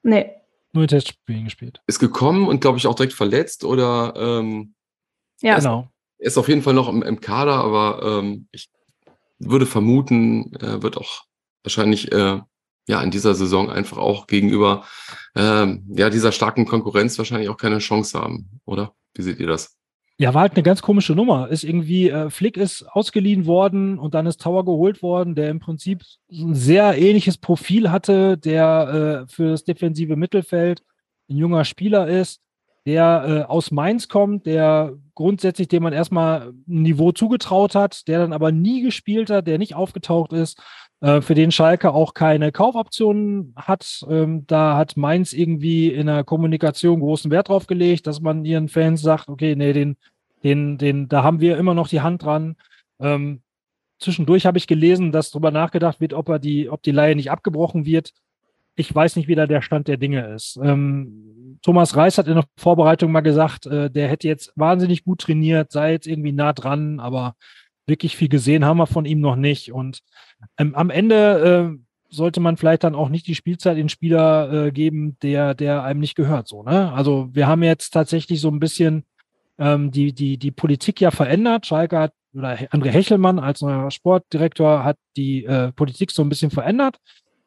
Nee. Nur Testspielen gespielt. Ist gekommen und glaube ich auch direkt verletzt oder ähm, ja, genau. Er ist auf jeden Fall noch im, im Kader, aber ähm, ich würde vermuten, er wird auch wahrscheinlich äh, ja in dieser Saison einfach auch gegenüber äh, ja dieser starken Konkurrenz wahrscheinlich auch keine Chance haben, oder? Wie seht ihr das? Ja, war halt eine ganz komische Nummer. Ist irgendwie, äh, Flick ist ausgeliehen worden und dann ist Tower geholt worden, der im Prinzip ein sehr ähnliches Profil hatte, der äh, für das defensive Mittelfeld ein junger Spieler ist, der äh, aus Mainz kommt, der grundsätzlich, dem man erstmal ein Niveau zugetraut hat, der dann aber nie gespielt hat, der nicht aufgetaucht ist, äh, für den Schalke auch keine Kaufoptionen hat. Ähm, da hat Mainz irgendwie in der Kommunikation großen Wert drauf gelegt, dass man ihren Fans sagt, okay, nee, den, den, den, da haben wir immer noch die Hand dran. Ähm, zwischendurch habe ich gelesen, dass darüber nachgedacht wird, ob er die, ob die Leihe nicht abgebrochen wird. ich weiß nicht, wie da der Stand der Dinge ist. Ähm, Thomas Reis hat in der Vorbereitung mal gesagt, äh, der hätte jetzt wahnsinnig gut trainiert, sei jetzt irgendwie nah dran, aber wirklich viel gesehen haben wir von ihm noch nicht. Und ähm, am Ende äh, sollte man vielleicht dann auch nicht die Spielzeit in Spieler äh, geben, der, der einem nicht gehört. So, ne? Also wir haben jetzt tatsächlich so ein bisschen ähm, die, die, die Politik ja verändert. Schalke hat, oder André Hechelmann als neuer Sportdirektor hat die äh, Politik so ein bisschen verändert.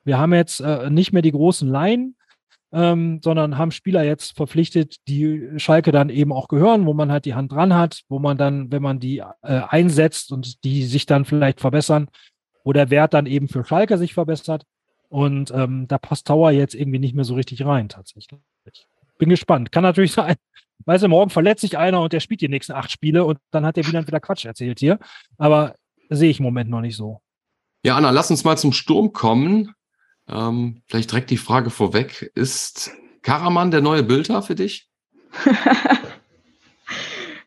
Wir haben jetzt äh, nicht mehr die großen Laien, ähm, sondern haben Spieler jetzt verpflichtet, die Schalke dann eben auch gehören, wo man halt die Hand dran hat, wo man dann, wenn man die äh, einsetzt und die sich dann vielleicht verbessern, wo der Wert dann eben für Schalke sich verbessert. Und ähm, da passt Tower jetzt irgendwie nicht mehr so richtig rein, tatsächlich. Bin gespannt. Kann natürlich *laughs* sein, weißt du, morgen verletzt sich einer und der spielt die nächsten acht Spiele und dann hat der wieder wieder Quatsch erzählt hier. Aber sehe ich im Moment noch nicht so. Ja, Anna, lass uns mal zum Sturm kommen. Ähm, vielleicht direkt die Frage vorweg. Ist Karaman der neue Bilder für dich? *laughs*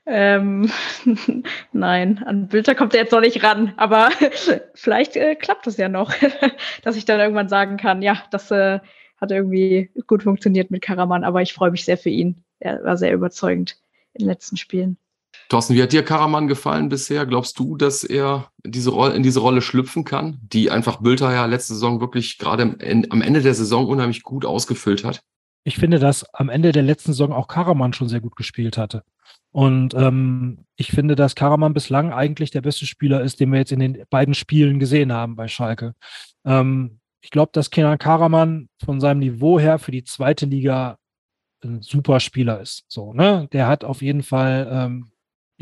ähm, *laughs* nein, an Bilder kommt er jetzt noch nicht ran, aber *laughs* vielleicht äh, klappt es ja noch, dass ich dann irgendwann sagen kann, ja, das äh, hat irgendwie gut funktioniert mit Karaman, aber ich freue mich sehr für ihn. Er war sehr überzeugend in den letzten Spielen. Thorsten, wie hat dir Karaman gefallen bisher? Glaubst du, dass er diese Rolle, in diese Rolle schlüpfen kann, die einfach Bülter ja letzte Saison wirklich gerade am Ende der Saison unheimlich gut ausgefüllt hat? Ich finde, dass am Ende der letzten Saison auch Karaman schon sehr gut gespielt hatte. Und ähm, ich finde, dass Karaman bislang eigentlich der beste Spieler ist, den wir jetzt in den beiden Spielen gesehen haben bei Schalke. Ähm, ich glaube, dass Kenan Karaman von seinem Niveau her für die zweite Liga ein super Spieler ist. So, ne? Der hat auf jeden Fall ähm,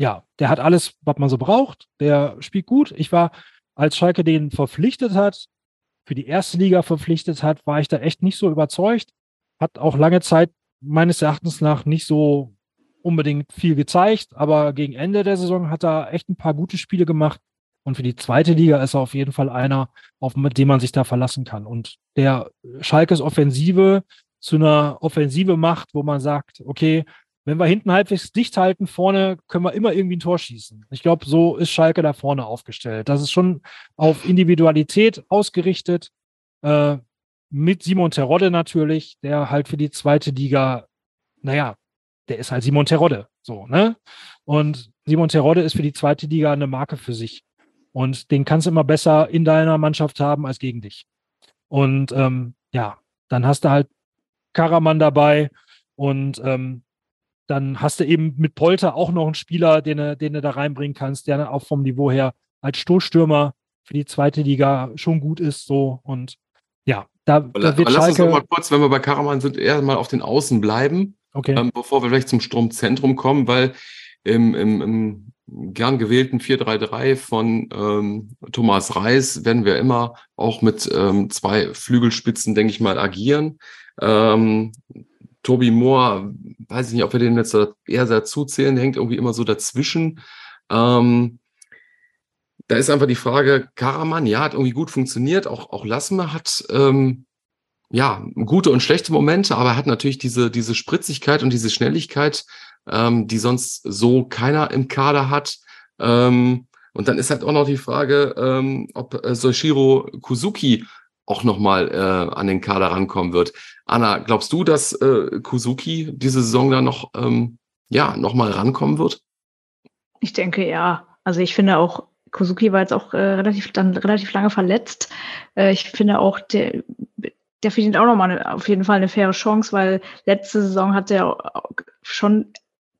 ja, der hat alles, was man so braucht. Der spielt gut. Ich war, als Schalke den verpflichtet hat, für die erste Liga verpflichtet hat, war ich da echt nicht so überzeugt. Hat auch lange Zeit meines Erachtens nach nicht so unbedingt viel gezeigt, aber gegen Ende der Saison hat er echt ein paar gute Spiele gemacht. Und für die zweite Liga ist er auf jeden Fall einer, auf den man sich da verlassen kann. Und der Schalkes Offensive zu einer Offensive macht, wo man sagt, okay, wenn wir hinten halbwegs dicht halten, vorne können wir immer irgendwie ein Tor schießen. Ich glaube, so ist Schalke da vorne aufgestellt. Das ist schon auf Individualität ausgerichtet. Äh, mit Simon Terodde natürlich, der halt für die zweite Liga, naja, der ist halt Simon Terodde. So, ne? Und Simon Terodde ist für die zweite Liga eine Marke für sich. Und den kannst du immer besser in deiner Mannschaft haben als gegen dich. Und ähm, ja, dann hast du halt Karaman dabei und ähm, dann hast du eben mit Polter auch noch einen Spieler, den du, den du da reinbringen kannst, der auch vom Niveau her als Stoßstürmer für die zweite Liga schon gut ist. So und ja, da, da wird aber Lass uns noch mal kurz, wenn wir bei Karaman sind, eher mal auf den Außen bleiben, okay. ähm, bevor wir vielleicht zum Sturmzentrum kommen, weil im, im, im gern gewählten 4-3-3 von ähm, Thomas Reis werden wir immer auch mit ähm, zwei Flügelspitzen, denke ich mal, agieren. Ähm, Toby Moore, weiß ich nicht, ob wir den jetzt eher dazu zählen, hängt irgendwie immer so dazwischen. Ähm, da ist einfach die Frage, Karaman, ja, hat irgendwie gut funktioniert, auch, auch Lassme hat ähm, ja gute und schlechte Momente, aber er hat natürlich diese, diese Spritzigkeit und diese Schnelligkeit, ähm, die sonst so keiner im Kader hat. Ähm, und dann ist halt auch noch die Frage, ähm, ob äh, Soichiro Kuzuki auch nochmal äh, an den Kader rankommen wird. Anna, glaubst du, dass äh, Kuzuki diese Saison da noch, ähm, ja, nochmal rankommen wird? Ich denke ja. Also ich finde auch, Kuzuki war jetzt auch äh, relativ, dann relativ lange verletzt. Äh, ich finde auch, der, der verdient auch nochmal auf jeden Fall eine faire Chance, weil letzte Saison hat er schon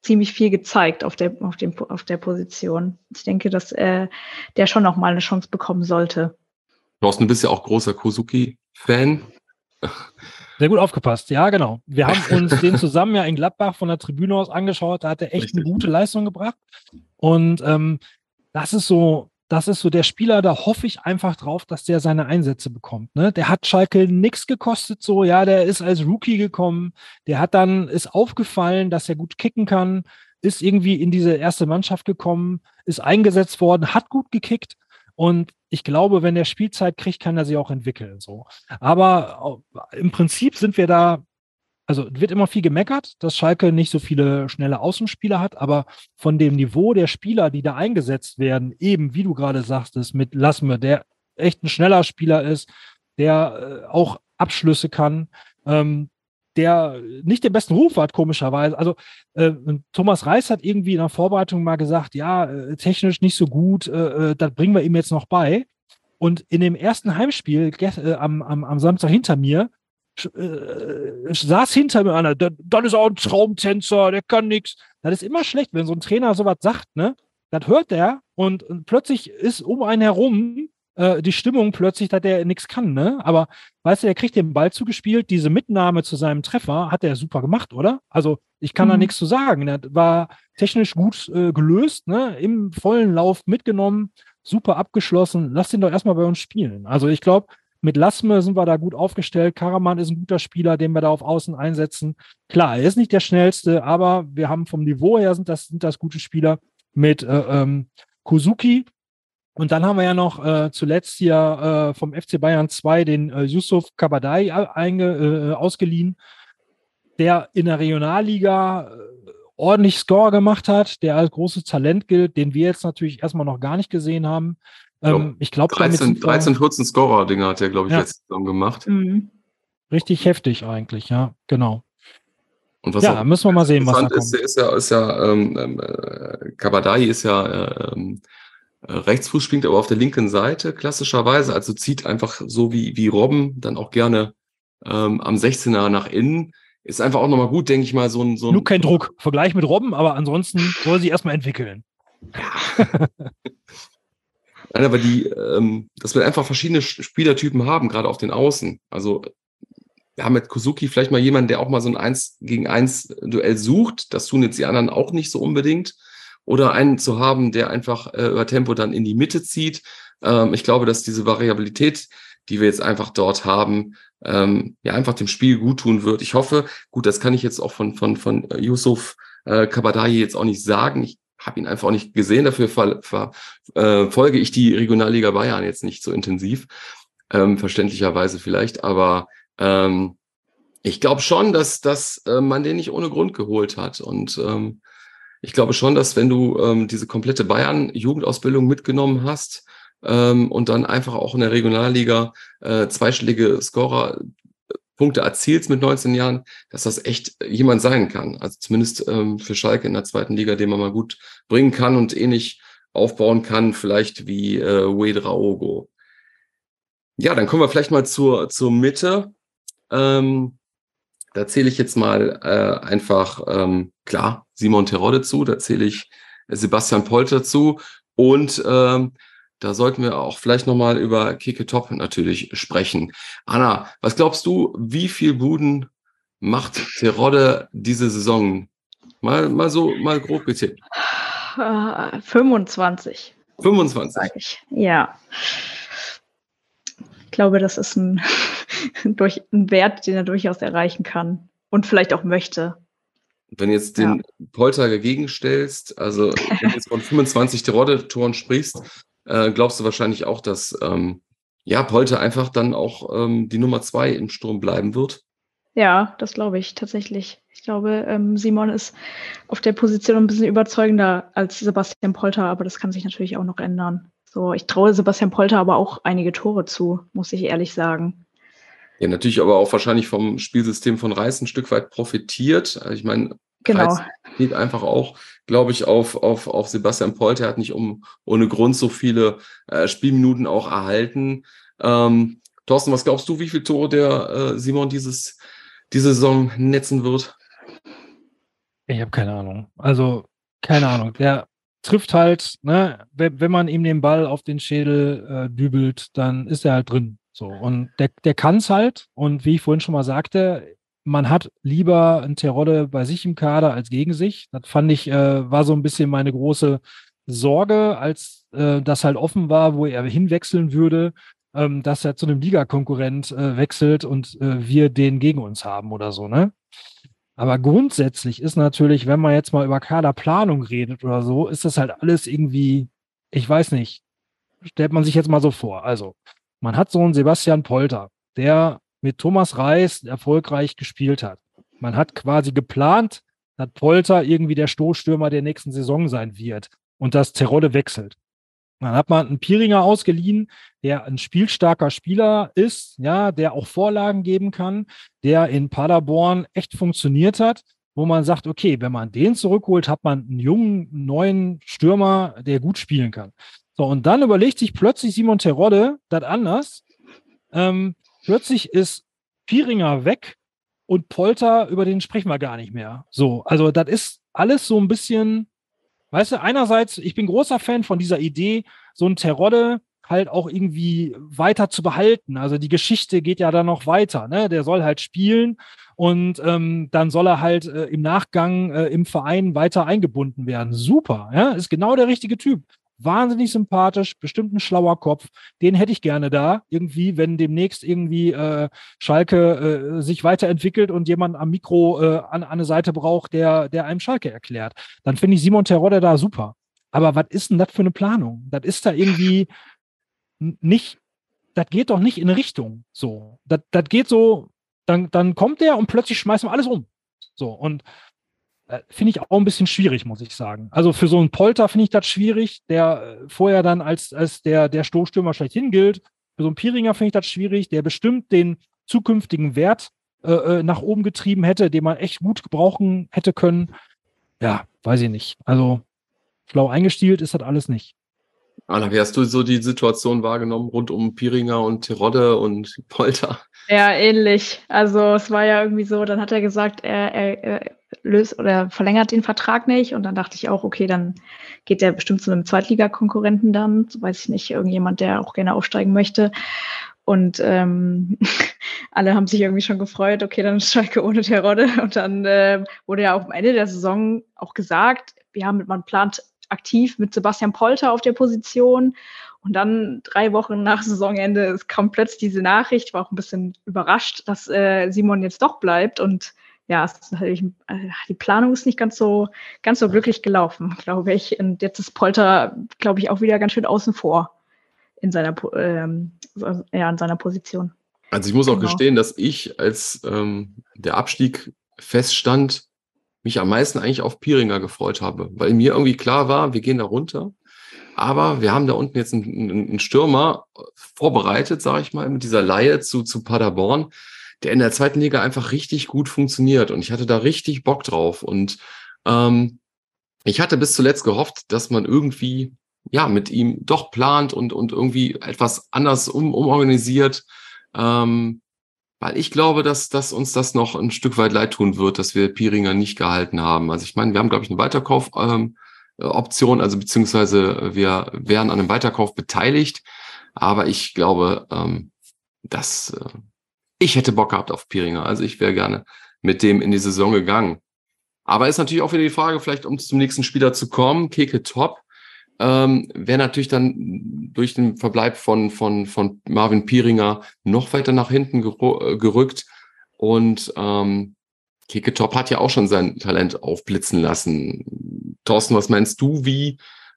ziemlich viel gezeigt auf der, auf dem, auf der Position. Ich denke, dass äh, der schon nochmal eine Chance bekommen sollte. Thorsten, du bist ja auch großer Kosuki-Fan. Sehr gut aufgepasst, ja, genau. Wir haben *laughs* uns den zusammen ja in Gladbach von der Tribüne aus angeschaut. Da hat er echt Richtig. eine gute Leistung gebracht. Und ähm, das ist so, das ist so der Spieler, da hoffe ich einfach drauf, dass der seine Einsätze bekommt. Ne? Der hat Schalke nichts gekostet, so, ja, der ist als Rookie gekommen, der hat dann, ist aufgefallen, dass er gut kicken kann, ist irgendwie in diese erste Mannschaft gekommen, ist eingesetzt worden, hat gut gekickt und ich glaube, wenn er Spielzeit kriegt, kann er sich auch entwickeln. So. Aber im Prinzip sind wir da, also wird immer viel gemeckert, dass Schalke nicht so viele schnelle Außenspieler hat, aber von dem Niveau der Spieler, die da eingesetzt werden, eben wie du gerade sagtest, mit Lassme, der echt ein schneller Spieler ist, der äh, auch Abschlüsse kann, ähm, der nicht den besten Ruf hat, komischerweise. Also äh, Thomas Reis hat irgendwie in der Vorbereitung mal gesagt, ja, äh, technisch nicht so gut, äh, äh das bringen wir ihm jetzt noch bei. Und in dem ersten Heimspiel äh, am, am, am Samstag hinter mir äh, saß hinter mir einer, das ist auch ein Traumtänzer, der kann nichts. Das ist immer schlecht, wenn so ein Trainer sowas sagt, ne? Das hört der und, und plötzlich ist um einen herum äh, die Stimmung plötzlich, dass der nichts kann, ne? Aber weißt du, der kriegt den Ball zugespielt, diese Mitnahme zu seinem Treffer hat er super gemacht, oder? Also ich kann mhm. da nichts zu sagen. Das war technisch gut äh, gelöst, ne? Im vollen Lauf mitgenommen, super abgeschlossen. Lass den doch erstmal bei uns spielen. Also ich glaube, mit Lassme sind wir da gut aufgestellt. Karaman ist ein guter Spieler, den wir da auf Außen einsetzen. Klar, er ist nicht der schnellste, aber wir haben vom Niveau her sind das, sind das gute Spieler mit äh, ähm, Kozuki. Und dann haben wir ja noch äh, zuletzt hier äh, vom FC Bayern 2 den äh, Yusuf Kabadai einge, äh, ausgeliehen, der in der Regionalliga äh, ordentlich Score gemacht hat, der als großes Talent gilt, den wir jetzt natürlich erstmal noch gar nicht gesehen haben. Ähm, ich glaube, 13, 13, 14 Scorer-Dinger hat er, glaube ich, ja. jetzt zusammen gemacht. Mhm. Richtig heftig eigentlich, ja, genau. Und was ja, müssen wir mal sehen, was da ist, kommt. Ist ja, ist ja, ähm, ähm äh, Kabadai ist ja äh, ähm, äh, Rechtsfuß springt aber auf der linken Seite klassischerweise, also zieht einfach so wie, wie Robben dann auch gerne ähm, am 16er nach innen. Ist einfach auch nochmal gut, denke ich mal, so ein. So ein Nur kein Druck. Vergleich mit Robben, aber ansonsten soll sie erstmal entwickeln. Ja. *laughs* Nein, aber die, ähm, dass wir einfach verschiedene Spielertypen haben, gerade auf den Außen. Also wir haben mit Kozuki vielleicht mal jemanden, der auch mal so ein 1 gegen 1 Duell sucht. Das tun jetzt die anderen auch nicht so unbedingt. Oder einen zu haben, der einfach äh, über Tempo dann in die Mitte zieht. Ähm, ich glaube, dass diese Variabilität, die wir jetzt einfach dort haben, ähm, ja einfach dem Spiel gut tun wird. Ich hoffe, gut, das kann ich jetzt auch von, von, von Yusuf äh, Kabadayi jetzt auch nicht sagen. Ich habe ihn einfach auch nicht gesehen. Dafür ver, ver, äh, folge ich die Regionalliga Bayern jetzt nicht so intensiv, ähm, verständlicherweise vielleicht. Aber ähm, ich glaube schon, dass, dass äh, man den nicht ohne Grund geholt hat. Und ähm, ich glaube schon, dass wenn du ähm, diese komplette Bayern-Jugendausbildung mitgenommen hast ähm, und dann einfach auch in der Regionalliga äh, zweistellige Scorer Punkte erzielst mit 19 Jahren, dass das echt jemand sein kann. Also zumindest ähm, für Schalke in der zweiten Liga, den man mal gut bringen kann und ähnlich aufbauen kann, vielleicht wie äh, Wade Raogo. Ja, dann kommen wir vielleicht mal zur, zur Mitte. Ähm, da zähle ich jetzt mal äh, einfach, ähm, klar, Simon Terodde zu, da zähle ich Sebastian Polter zu und ähm, da sollten wir auch vielleicht nochmal über Kicke Top natürlich sprechen. Anna, was glaubst du, wie viel Buden macht Terodde diese Saison? Mal, mal so, mal grob getippt. 25. 25. Sag ich. Ja. Ich glaube, das ist *laughs* ein, durch, ein Wert, den er durchaus erreichen kann und vielleicht auch möchte. Wenn du jetzt den ja. Polter dagegen stellst, also wenn du jetzt von 25 Terodde-Toren sprichst, äh, glaubst du wahrscheinlich auch, dass ähm, ja, Polter einfach dann auch ähm, die Nummer zwei im Sturm bleiben wird? Ja, das glaube ich tatsächlich. Ich glaube, ähm, Simon ist auf der Position ein bisschen überzeugender als Sebastian Polter, aber das kann sich natürlich auch noch ändern. So, ich traue Sebastian Polter aber auch einige Tore zu, muss ich ehrlich sagen. Ja, natürlich aber auch wahrscheinlich vom Spielsystem von Reis ein Stück weit profitiert. Also ich meine, genau. geht einfach auch, glaube ich, auf, auf, auf Sebastian Polter. Er hat nicht um, ohne Grund so viele äh, Spielminuten auch erhalten. Ähm, Thorsten, was glaubst du, wie viele Tore der äh, Simon dieses, diese Saison netzen wird? Ich habe keine Ahnung. Also, keine Ahnung. Der trifft halt, ne, wenn, man ihm den Ball auf den Schädel äh, dübelt, dann ist er halt drin. So. Und der, der kann es halt. Und wie ich vorhin schon mal sagte, man hat lieber einen Terodde bei sich im Kader als gegen sich. Das fand ich, äh, war so ein bisschen meine große Sorge, als äh, das halt offen war, wo er hinwechseln würde, ähm, dass er zu einem Ligakonkurrent äh, wechselt und äh, wir den gegen uns haben oder so, ne? Aber grundsätzlich ist natürlich, wenn man jetzt mal über Kaderplanung redet oder so, ist das halt alles irgendwie, ich weiß nicht, stellt man sich jetzt mal so vor. Also, man hat so einen Sebastian Polter, der mit Thomas Reis erfolgreich gespielt hat. Man hat quasi geplant, dass Polter irgendwie der Stoßstürmer der nächsten Saison sein wird und dass Terodde wechselt. Dann hat man einen Piringer ausgeliehen, der ein spielstarker Spieler ist, ja, der auch Vorlagen geben kann, der in Paderborn echt funktioniert hat, wo man sagt, okay, wenn man den zurückholt, hat man einen jungen, neuen Stürmer, der gut spielen kann. So, und dann überlegt sich plötzlich Simon Terodde das anders. Ähm, plötzlich ist Piringer weg und Polter, über den sprechen wir gar nicht mehr. So, also das ist alles so ein bisschen, weißt du, einerseits, ich bin großer Fan von dieser Idee, so ein Terodde halt auch irgendwie weiter zu behalten. Also die Geschichte geht ja dann noch weiter. Ne? Der soll halt spielen und ähm, dann soll er halt äh, im Nachgang äh, im Verein weiter eingebunden werden. Super, ja, ist genau der richtige Typ wahnsinnig sympathisch, bestimmt ein schlauer Kopf. Den hätte ich gerne da, irgendwie, wenn demnächst irgendwie äh, Schalke äh, sich weiterentwickelt und jemand am Mikro äh, an, an eine Seite braucht, der, der einem Schalke erklärt. Dann finde ich Simon Terodde da super. Aber was ist denn das für eine Planung? Das ist da irgendwie nicht, das geht doch nicht in eine Richtung. So, das, geht so, dann, dann kommt der und plötzlich schmeißen wir alles um. So, und finde ich auch ein bisschen schwierig, muss ich sagen. Also für so einen Polter finde ich das schwierig, der äh, vorher dann als, als der, der Stoßstürmer schlechthin gilt. Für so einen Piringer finde ich das schwierig, der bestimmt den zukünftigen Wert äh, äh, nach oben getrieben hätte, den man echt gut gebrauchen hätte können. Ja, weiß ich nicht. Also schlau eingestielt ist das alles nicht. Anna, wie hast du so die Situation wahrgenommen rund um Piringer und Terodde und Polter? Ja, ähnlich. Also es war ja irgendwie so, dann hat er gesagt, er, er, er löst oder verlängert den Vertrag nicht. Und dann dachte ich auch, okay, dann geht der bestimmt zu einem Zweitligakonkurrenten dann, so weiß ich nicht, irgendjemand, der auch gerne aufsteigen möchte. Und ähm, *laughs* alle haben sich irgendwie schon gefreut, okay, dann Schalke ohne Terodde. Und dann äh, wurde ja auch am Ende der Saison auch gesagt, wir haben, man plant aktiv mit Sebastian Polter auf der Position. Und dann drei Wochen nach Saisonende kam plötzlich diese Nachricht, war auch ein bisschen überrascht, dass äh, Simon jetzt doch bleibt. Und ja, es äh, die Planung ist nicht ganz so, ganz so glücklich gelaufen, glaube ich. Und jetzt ist Polter, glaube ich, auch wieder ganz schön außen vor in seiner, ähm, ja, in seiner Position. Also ich muss auch genau. gestehen, dass ich, als ähm, der Abstieg feststand, mich am meisten eigentlich auf Piringer gefreut habe, weil mir irgendwie klar war, wir gehen da runter. Aber wir haben da unten jetzt einen, einen Stürmer vorbereitet, sage ich mal, mit dieser Laie zu, zu Paderborn, der in der zweiten Liga einfach richtig gut funktioniert. Und ich hatte da richtig Bock drauf. Und ähm, ich hatte bis zuletzt gehofft, dass man irgendwie ja mit ihm doch plant und, und irgendwie etwas anders um, umorganisiert. Ähm, weil ich glaube, dass, dass uns das noch ein Stück weit leid tun wird, dass wir Piringer nicht gehalten haben. Also ich meine, wir haben, glaube ich, eine Weiterkaufoption, ähm, also beziehungsweise wir wären an einem Weiterkauf beteiligt. Aber ich glaube, ähm, dass äh, ich hätte Bock gehabt auf Piringer. Also ich wäre gerne mit dem in die Saison gegangen. Aber ist natürlich auch wieder die Frage, vielleicht um zum nächsten Spieler zu kommen, Keke Top ähm, wäre natürlich dann durch den Verbleib von, von, von Marvin Pieringer noch weiter nach hinten äh, gerückt. Und ähm, Kiketop hat ja auch schon sein Talent aufblitzen lassen. Thorsten, was meinst du, wie,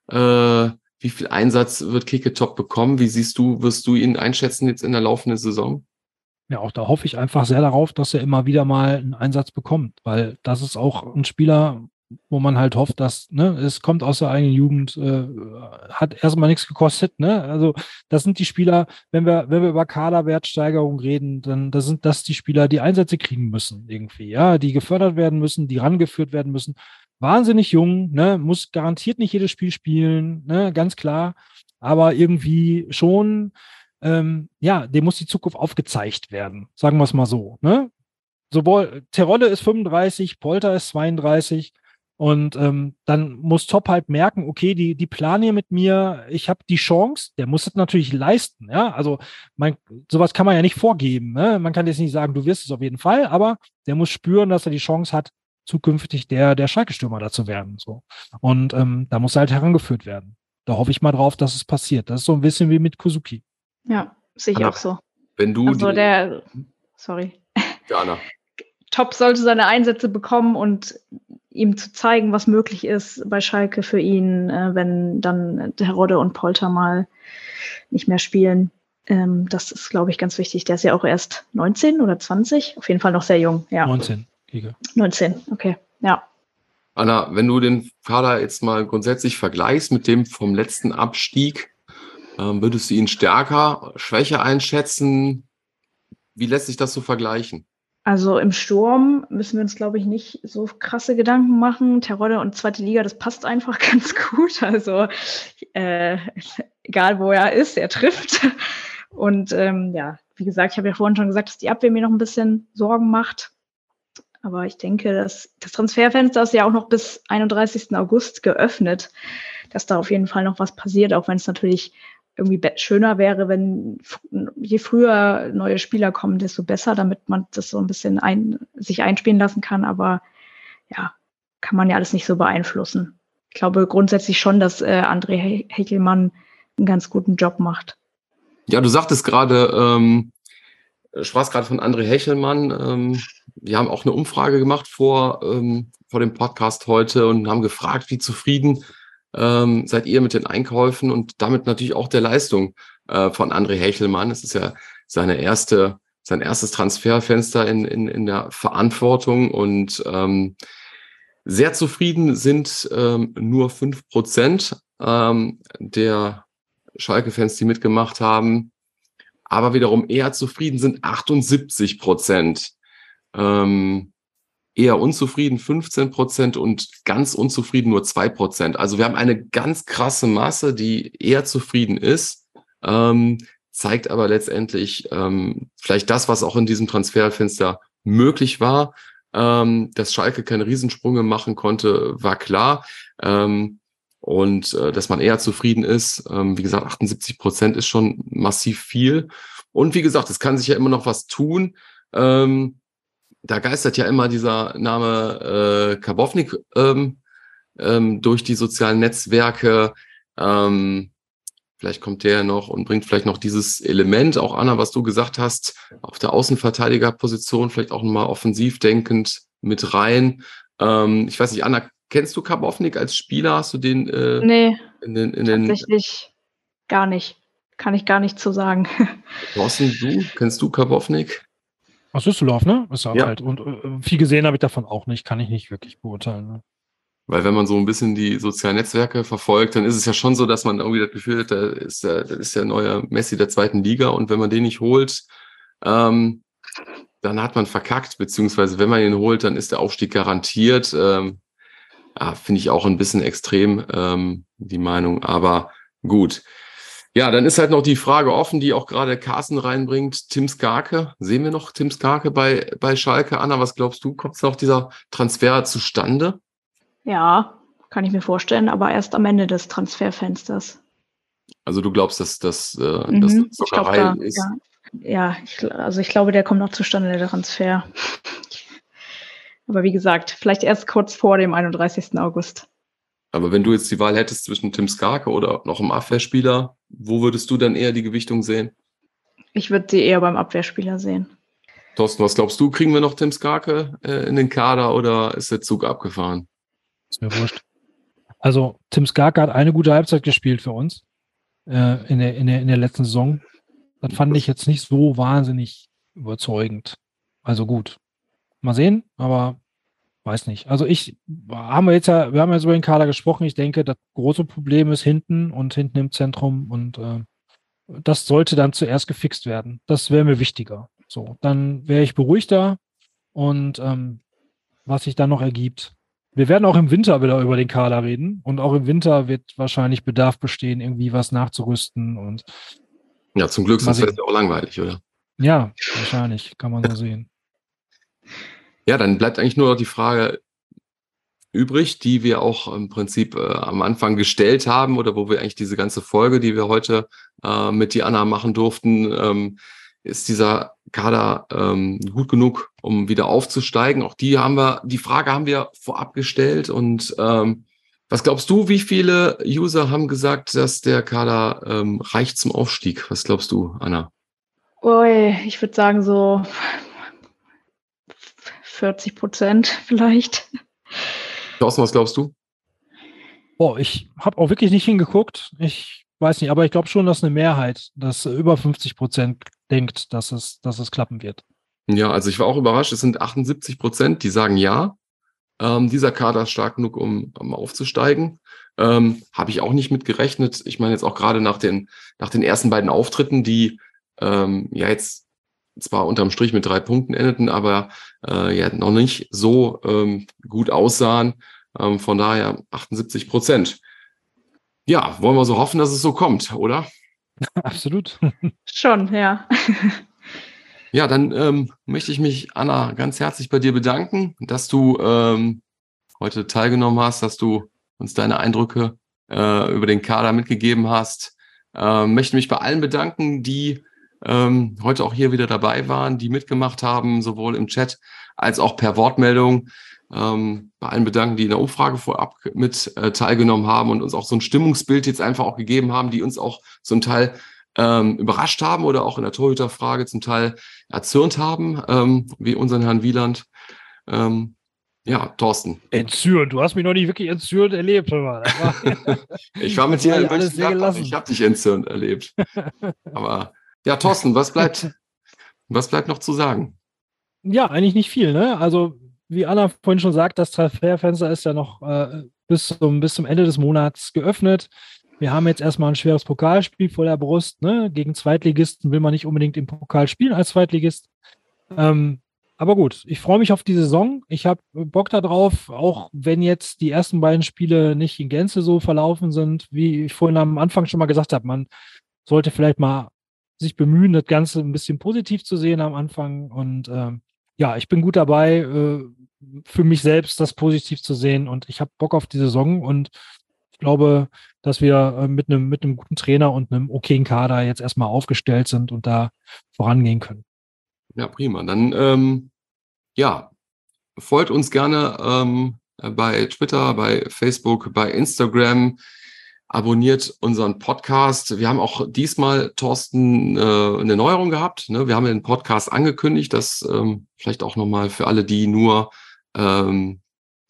äh, wie viel Einsatz wird Kiketop bekommen? Wie siehst du, wirst du ihn einschätzen jetzt in der laufenden Saison? Ja, auch da hoffe ich einfach sehr darauf, dass er immer wieder mal einen Einsatz bekommt, weil das ist auch ein Spieler, wo man halt hofft, dass, ne, es kommt aus der eigenen Jugend, äh, hat erstmal nichts gekostet, ne? Also das sind die Spieler, wenn wir, wenn wir über Kaderwertsteigerung reden, dann das sind das die Spieler, die Einsätze kriegen müssen, irgendwie, ja, die gefördert werden müssen, die rangeführt werden müssen. Wahnsinnig jung, ne, muss garantiert nicht jedes Spiel spielen, ne, ganz klar, aber irgendwie schon, ähm, ja, dem muss die Zukunft aufgezeigt werden, sagen wir es mal so, ne? Sowohl Terolle ist 35, Polter ist 32, und ähm, dann muss Top halt merken, okay, die, die planen hier mit mir, ich habe die Chance, der muss es natürlich leisten, ja. Also man, sowas kann man ja nicht vorgeben. Ne? Man kann jetzt nicht sagen, du wirst es auf jeden Fall, aber der muss spüren, dass er die Chance hat, zukünftig der, der Schalke-Stürmer da zu werden. So. Und ähm, da muss er halt herangeführt werden. Da hoffe ich mal drauf, dass es passiert. Das ist so ein bisschen wie mit Kuzuki. Ja, sehe ich auch so. Wenn du. Also der, sorry. Jana. Top sollte seine Einsätze bekommen und ihm zu zeigen, was möglich ist bei Schalke für ihn, äh, wenn dann Rodde und Polter mal nicht mehr spielen. Ähm, das ist, glaube ich, ganz wichtig. Der ist ja auch erst 19 oder 20, auf jeden Fall noch sehr jung. Ja. 19, Giga. 19, okay, ja. Anna, wenn du den Kader jetzt mal grundsätzlich vergleichst mit dem vom letzten Abstieg, Ähm, würdest du ihn stärker, schwächer einschätzen? Wie lässt sich das so vergleichen? Also im Sturm müssen wir uns, glaube ich, nicht so krasse Gedanken machen. Terodde und zweite Liga, das passt einfach *laughs* ganz gut. Also äh, egal wo er ist, er trifft. Und ähm, ja, wie gesagt, ich habe ja vorhin schon gesagt, dass die Abwehr mir noch ein bisschen Sorgen macht. Aber ich denke, dass das Transferfenster ist ja auch noch bis 31. August geöffnet, dass da auf jeden Fall noch was passiert, auch wenn es natürlich irgendwie schöner wäre, wenn je früher neue Spieler kommen, desto besser, damit man das so ein bisschen ein, sich einspielen lassen kann. Aber ja, kann man ja alles nicht so beeinflussen. Ich glaube grundsätzlich schon, dass äh, André Heckelmann einen ganz guten Job macht. Ja, du sagtest gerade, ähm, sprachst gerade von André Hechelmann. Ähm, wir haben auch eine Umfrage gemacht vor, ähm, vor dem Podcast heute und haben gefragt, wie zufrieden ähm, seid ihr mit den Einkäufen und damit natürlich auch der Leistung äh, von André Hechelmann. Es ist ja seine erste, sein erstes Transferfenster in, in, in der Verantwortung und ähm, sehr zufrieden sind ähm, nur fünf Prozent ähm, der Schalke-Fans, die mitgemacht haben. Aber wiederum eher zufrieden sind 78 Prozent. Ähm, eher unzufrieden 15 Prozent und ganz unzufrieden nur zwei Prozent. Also wir haben eine ganz krasse Masse, die eher zufrieden ist, ähm, zeigt aber letztendlich ähm, vielleicht das, was auch in diesem Transferfenster möglich war. Ähm, dass Schalke keine Riesensprünge machen konnte, war klar. Ähm, und äh, dass man eher zufrieden ist. Ähm, wie gesagt, 78 Prozent ist schon massiv viel. Und wie gesagt, es kann sich ja immer noch was tun. Ähm, da geistert ja immer dieser Name äh, Karbovnik ähm, ähm, durch die sozialen Netzwerke. Ähm, vielleicht kommt der noch und bringt vielleicht noch dieses Element, auch Anna, was du gesagt hast, auf der Außenverteidigerposition, vielleicht auch nochmal offensiv denkend mit rein. Ähm, ich weiß nicht, Anna, kennst du Karbovnik als Spieler? Hast du den? Äh, nee, in den, in den, tatsächlich gar nicht. Kann ich gar nicht zu sagen. *laughs* Thorsten, du? Kennst du Karbovnik? Aus Düsseldorf, ne? Ist ja. halt. Und äh, viel gesehen habe ich davon auch nicht, kann ich nicht wirklich beurteilen. Ne? Weil wenn man so ein bisschen die sozialen Netzwerke verfolgt, dann ist es ja schon so, dass man irgendwie das Gefühl hat, da ist der, das ist der neue Messi der zweiten Liga und wenn man den nicht holt, ähm, dann hat man verkackt, beziehungsweise wenn man ihn holt, dann ist der Aufstieg garantiert. Ähm, ja, Finde ich auch ein bisschen extrem, ähm, die Meinung, aber gut. Ja, dann ist halt noch die Frage offen, die auch gerade Carsten reinbringt. Tim Skarke. Sehen wir noch Tim Skarke bei, bei Schalke? Anna, was glaubst du? Kommt noch dieser Transfer zustande? Ja, kann ich mir vorstellen, aber erst am Ende des Transferfensters. Also du glaubst, dass das äh, mhm, das Zuckerei glaub, da, ist? Ja, ja ich, also ich glaube, der kommt noch zustande, der Transfer. *laughs* aber wie gesagt, vielleicht erst kurz vor dem 31. August. Aber wenn du jetzt die Wahl hättest zwischen Tim Skarke oder noch einem Abwehrspieler, wo würdest du dann eher die Gewichtung sehen? Ich würde sie eher beim Abwehrspieler sehen. Thorsten, was glaubst du? Kriegen wir noch Tim Skarke äh, in den Kader oder ist der Zug abgefahren? Ist mir wurscht. Also, Tim Skarke hat eine gute Halbzeit gespielt für uns äh, in, der, in, der, in der letzten Saison. Das fand ich jetzt nicht so wahnsinnig überzeugend. Also gut. Mal sehen, aber weiß nicht. Also ich haben wir jetzt ja, wir haben jetzt über den Kader gesprochen. Ich denke, das große Problem ist hinten und hinten im Zentrum und äh, das sollte dann zuerst gefixt werden. Das wäre mir wichtiger. So, dann wäre ich beruhigter und ähm, was sich dann noch ergibt. Wir werden auch im Winter wieder über den Kader reden und auch im Winter wird wahrscheinlich Bedarf bestehen, irgendwie was nachzurüsten und ja, zum Glück sonst wäre es ja auch langweilig, oder? Ja, wahrscheinlich, kann man so *laughs* sehen. Ja, dann bleibt eigentlich nur noch die Frage übrig, die wir auch im Prinzip äh, am Anfang gestellt haben oder wo wir eigentlich diese ganze Folge, die wir heute äh, mit Anna machen durften, ähm, ist dieser Kader ähm, gut genug, um wieder aufzusteigen? Auch die haben wir, die Frage haben wir vorab gestellt und ähm, was glaubst du, wie viele User haben gesagt, dass der Kader ähm, reicht zum Aufstieg? Was glaubst du, Anna? Ui, ich würde sagen so 40 Prozent *laughs* vielleicht. Thorsten, was glaubst du? Oh, ich habe auch wirklich nicht hingeguckt. Ich weiß nicht, aber ich glaube schon, dass eine Mehrheit, dass über 50 Prozent denkt, dass es, dass es klappen wird. Ja, also ich war auch überrascht. Es sind 78 Prozent, die sagen ja. Ähm, dieser Kader ist stark genug, um, um aufzusteigen. Ähm, Habe ich auch nicht mit gerechnet. Ich meine jetzt auch gerade nach den, nach den ersten beiden Auftritten, die ähm, ja jetzt zwar unterm Strich mit drei Punkten endeten, aber äh, ja noch nicht so ähm, gut aussahen. Ähm, von daher 78 Prozent. Ja, wollen wir so hoffen, dass es so kommt, oder? *laughs* Absolut. Schon, ja. *laughs* Ja, dann ähm, möchte ich mich, Anna, ganz herzlich bei dir bedanken, dass du ähm, heute teilgenommen hast, dass du uns deine Eindrücke äh, über den Kader mitgegeben hast. Ähm, möchte mich bei allen bedanken, die ähm, heute auch hier wieder dabei waren, die mitgemacht haben, sowohl im Chat als auch per Wortmeldung. Ähm, bei allen bedanken, die in der Umfrage vorab mit äh, teilgenommen haben und uns auch so ein Stimmungsbild jetzt einfach auch gegeben haben, die uns auch zum Teil ähm, überrascht haben oder auch in der Torhüterfrage zum Teil erzürnt haben, ähm, wie unseren Herrn Wieland. Ähm, ja, Thorsten. Entzürnt. Du hast mich noch nicht wirklich entzürnt erlebt. War *laughs* ich war mit dir in Mönchengladbach. Ich habe dich entzürnt erlebt. *laughs* Aber ja, Thorsten, was bleibt, was bleibt noch zu sagen? Ja, eigentlich nicht viel. Ne? Also wie Anna vorhin schon sagt, das Transferfenster ist ja noch äh, bis, zum, bis zum Ende des Monats geöffnet. Wir haben jetzt erstmal ein schweres Pokalspiel vor der Brust. Ne? Gegen Zweitligisten will man nicht unbedingt im Pokal spielen als Zweitligist. Ähm, aber gut, ich freue mich auf die Saison. Ich habe Bock darauf, auch wenn jetzt die ersten beiden Spiele nicht in Gänze so verlaufen sind, wie ich vorhin am Anfang schon mal gesagt habe. Man sollte vielleicht mal sich bemühen, das Ganze ein bisschen positiv zu sehen am Anfang. Und ähm, ja, ich bin gut dabei, äh, für mich selbst das positiv zu sehen. Und ich habe Bock auf die Saison und ich glaube, dass wir äh, mit einem mit guten Trainer und einem okayen Kader jetzt erstmal aufgestellt sind und da vorangehen können. Ja, prima. Dann ähm, ja, folgt uns gerne ähm, bei Twitter, bei Facebook, bei Instagram. Abonniert unseren Podcast. Wir haben auch diesmal, Thorsten, äh, eine Neuerung gehabt. Ne? Wir haben den Podcast angekündigt, das ähm, vielleicht auch nochmal für alle, die nur ähm,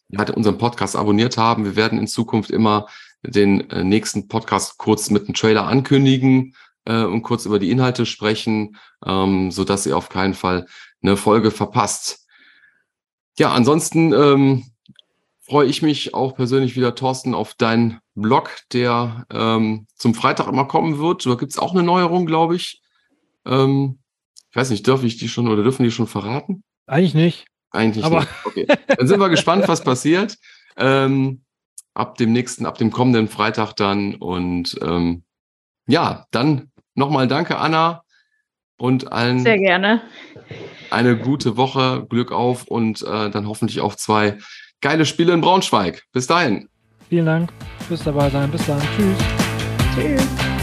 ja, unseren Podcast abonniert haben. Wir werden in Zukunft immer den äh, nächsten Podcast kurz mit einem Trailer ankündigen äh, und kurz über die Inhalte sprechen, ähm, so dass ihr auf keinen Fall eine Folge verpasst. Ja, ansonsten freue ich mich auch persönlich wieder, Thorsten, auf deinen Blog, der ähm, zum Freitag immer kommen wird. Da gibt es auch eine Neuerung, glaube ich. Ähm, ich weiß nicht, darf ich die schon oder dürfen die schon verraten? Eigentlich nicht. Eigentlich Aber nicht. Okay. Dann sind wir gespannt, was passiert. Ähm, ab dem nächsten, ab dem kommenden Freitag dann. Und ähm, ja, dann nochmal danke, Anna. Und allen. Sehr gerne. Eine gute Woche, Glück auf und äh, dann hoffentlich auch zwei geile Spiele in Braunschweig. Bis dahin. Vielen Dank fürs dabei sein. Bis dann. Tschüss. Tschüss.